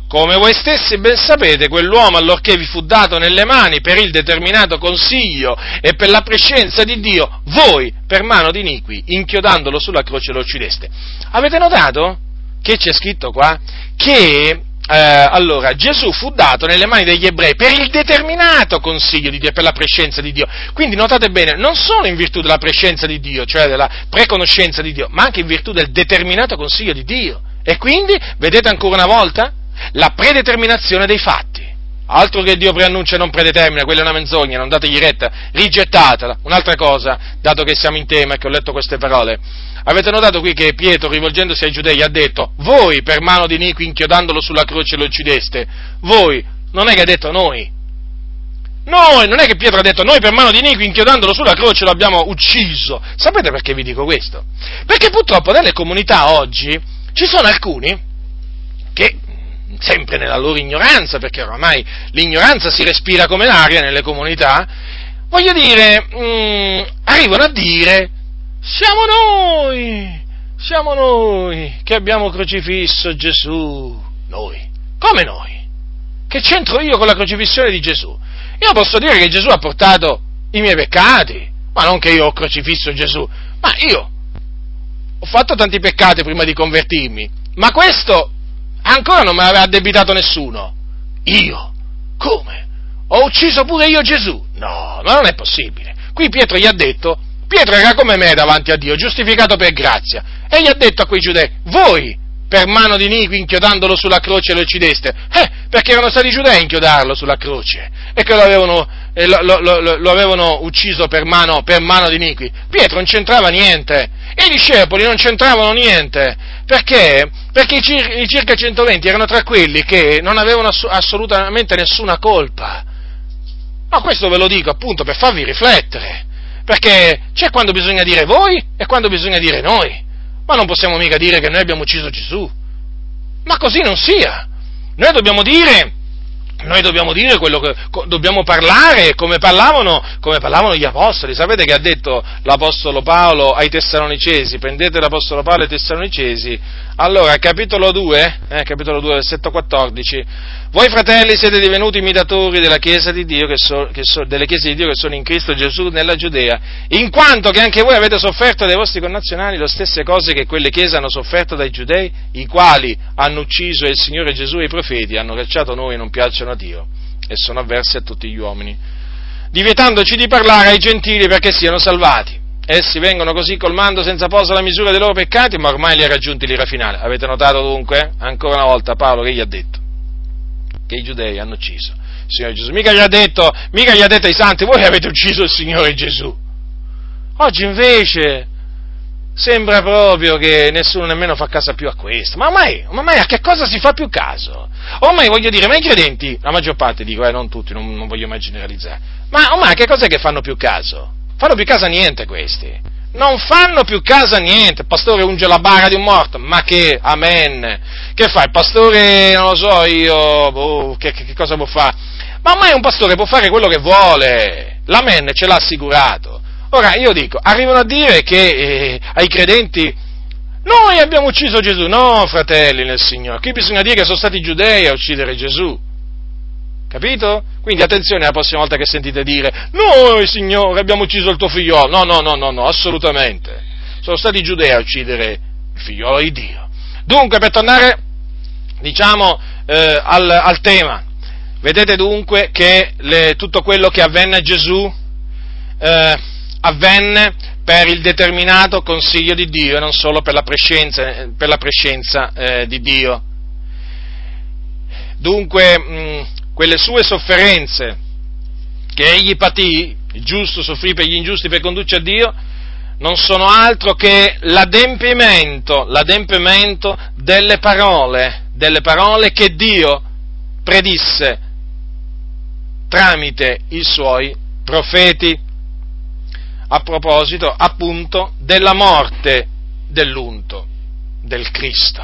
come voi stessi ben sapete, quell'uomo allorché vi fu dato nelle mani per il determinato consiglio e per la prescenza di Dio, voi per mano di iniqui, inchiodandolo sulla croce lo uccideste. Avete notato che c'è scritto qua? Che eh, allora, Gesù fu dato nelle mani degli ebrei per il determinato consiglio di Dio, per la prescenza di Dio. Quindi notate bene, non solo in virtù della prescenza di Dio, cioè della preconoscenza di Dio, ma anche in virtù del determinato consiglio di Dio. E quindi, vedete ancora una volta, la predeterminazione dei fatti. Altro che Dio preannuncia e non predetermina, quella è una menzogna, non dategli retta, rigettatela. Un'altra cosa, dato che siamo in tema e che ho letto queste parole, avete notato qui che Pietro, rivolgendosi ai giudei, ha detto, voi per mano di Nico inchiodandolo sulla croce lo uccideste, voi, non è che ha detto noi. Noi, non è che Pietro ha detto, noi per mano di Nico inchiodandolo sulla croce lo abbiamo ucciso. Sapete perché vi dico questo? Perché purtroppo nelle comunità oggi ci sono alcuni che sempre nella loro ignoranza, perché oramai l'ignoranza si respira come l'aria nelle comunità, voglio dire, mh, mm, arrivano a dire, siamo noi, siamo noi che abbiamo crocifisso Gesù, noi, come noi? Che c'entro io con la crocifissione di Gesù? Io posso dire che Gesù ha portato i miei peccati, ma non che io ho crocifisso Gesù, ma io ho fatto tanti peccati prima di convertirmi, ma questo Ancora non me l'aveva addebitato nessuno. Io? Come? Ho ucciso pure io Gesù? No, ma non è possibile. Qui Pietro gli ha detto, Pietro era come me davanti a Dio, giustificato per grazia, e gli ha detto a quei giudei, voi per mano di Niqui inchiodandolo sulla croce lo uccideste? Eh, perché erano stati i giudei a inchiodarlo sulla croce e che lo avevano, eh, lo, lo, lo, avevano ucciso per mano, per mano di Niqui. Pietro non c'entrava niente e i discepoli non c'entravano niente perché? Perché i, cir- i circa 120 erano tra quelli che non avevano ass- assolutamente nessuna colpa. Ma questo ve lo dico appunto per farvi riflettere, perché c'è quando bisogna dire voi e quando bisogna dire noi, ma non possiamo mica dire che noi abbiamo ucciso Gesù. Ma così non sia. Noi dobbiamo dire noi dobbiamo dire quello che dobbiamo parlare come parlavano, come parlavano, gli apostoli. Sapete che ha detto l'apostolo Paolo ai Tessalonicesi? Prendete l'apostolo Paolo ai Tessalonicesi. Allora, capitolo 2, eh, capitolo 2, versetto 14. Voi fratelli siete divenuti imitatori della Chiesa di Dio, che so, che so, delle Chiese di Dio che sono in Cristo Gesù nella Giudea, in quanto che anche voi avete sofferto dai vostri connazionali le stesse cose che quelle Chiese hanno sofferto dai Giudei, i quali hanno ucciso il Signore Gesù e i profeti, hanno cacciato noi e non piacciono a Dio, e sono avversi a tutti gli uomini, divietandoci di parlare ai gentili perché siano salvati. Essi vengono così colmando senza posa la misura dei loro peccati, ma ormai li ha raggiunti l'ira finale. Avete notato dunque? Ancora una volta Paolo che gli ha detto? che i giudei hanno ucciso il Signore Gesù. Mica gli ha detto, mica gli ha detto ai santi, voi avete ucciso il Signore Gesù. Oggi invece sembra proprio che nessuno nemmeno fa caso più a questo. Ma ormai, ormai a che cosa si fa più caso? Ormai voglio dire, ma i credenti, la maggior parte dico, eh, non tutti, non, non voglio mai generalizzare, ma ormai a che cos'è che fanno più caso? Fanno più caso a niente questi. Non fanno più caso a niente, il pastore unge la bara di un morto, ma che, amen, che fa, il pastore, non lo so io, boh, che, che, che, cosa può fare, ma ormai un pastore può fare quello che vuole, l'amen ce l'ha assicurato, ora io dico, arrivano a dire che eh, ai credenti, noi abbiamo ucciso Gesù, no fratelli nel Signore, qui bisogna dire che sono stati i giudei a uccidere Gesù, Capito? Quindi attenzione la prossima volta che sentite dire, noi signore abbiamo ucciso il tuo figliolo. No, no, no, no, no, assolutamente. Sono stati i giudei a uccidere il figliolo di Dio. Dunque, per tornare, diciamo, eh, al, al, tema, vedete dunque che le, tutto quello che avvenne a Gesù eh, avvenne per il determinato consiglio di Dio e non solo per la prescenza, per la prescenza eh, di Dio. Dunque, mh, quelle sue sofferenze che egli patì il giusto soffrì per gli ingiusti per condurci a Dio, non sono altro che l'adempimento, l'adempimento delle parole, delle parole che Dio predisse tramite i suoi profeti a proposito appunto della morte dell'unto, del Cristo.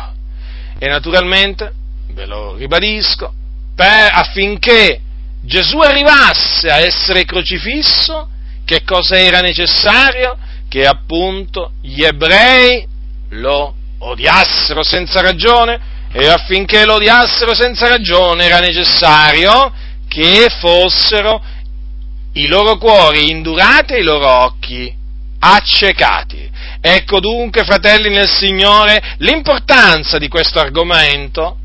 E naturalmente, ve lo ribadisco, per, affinché Gesù arrivasse a essere crocifisso, che cosa era necessario? Che appunto gli ebrei lo odiassero senza ragione e affinché lo odiassero senza ragione era necessario che fossero i loro cuori indurati e i loro occhi accecati. Ecco dunque, fratelli nel Signore, l'importanza di questo argomento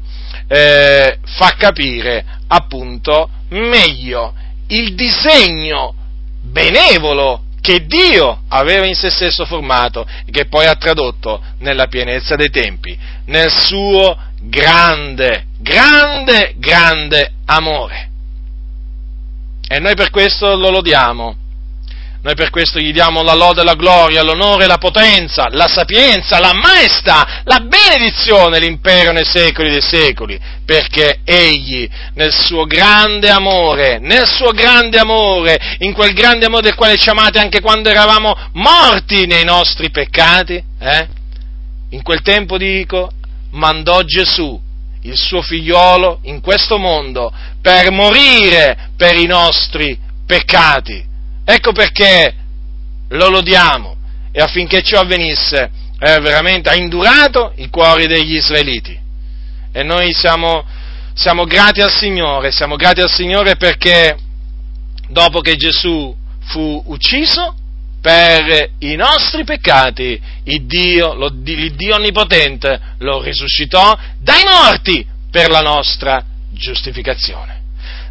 eh, fa capire appunto meglio il disegno benevolo che Dio aveva in se stesso formato e che poi ha tradotto nella pienezza dei tempi, nel suo grande, grande, grande amore. E noi per questo lo lodiamo. Noi per questo gli diamo la lode, la gloria, l'onore, la potenza, la sapienza, la maestà, la benedizione, l'impero nei secoli dei secoli, perché Egli, nel suo grande amore, nel suo grande amore, in quel grande amore del quale ci amate anche quando eravamo morti nei nostri peccati, eh? in quel tempo dico, mandò Gesù, il suo figliolo, in questo mondo per morire per i nostri peccati. Ecco perché lo lodiamo e affinché ciò avvenisse eh, veramente ha indurato i cuori degli israeliti. E noi siamo, siamo grati al Signore, siamo grati al Signore perché dopo che Gesù fu ucciso, per i nostri peccati, il Dio, lo, il Dio Onnipotente lo risuscitò dai morti per la nostra giustificazione.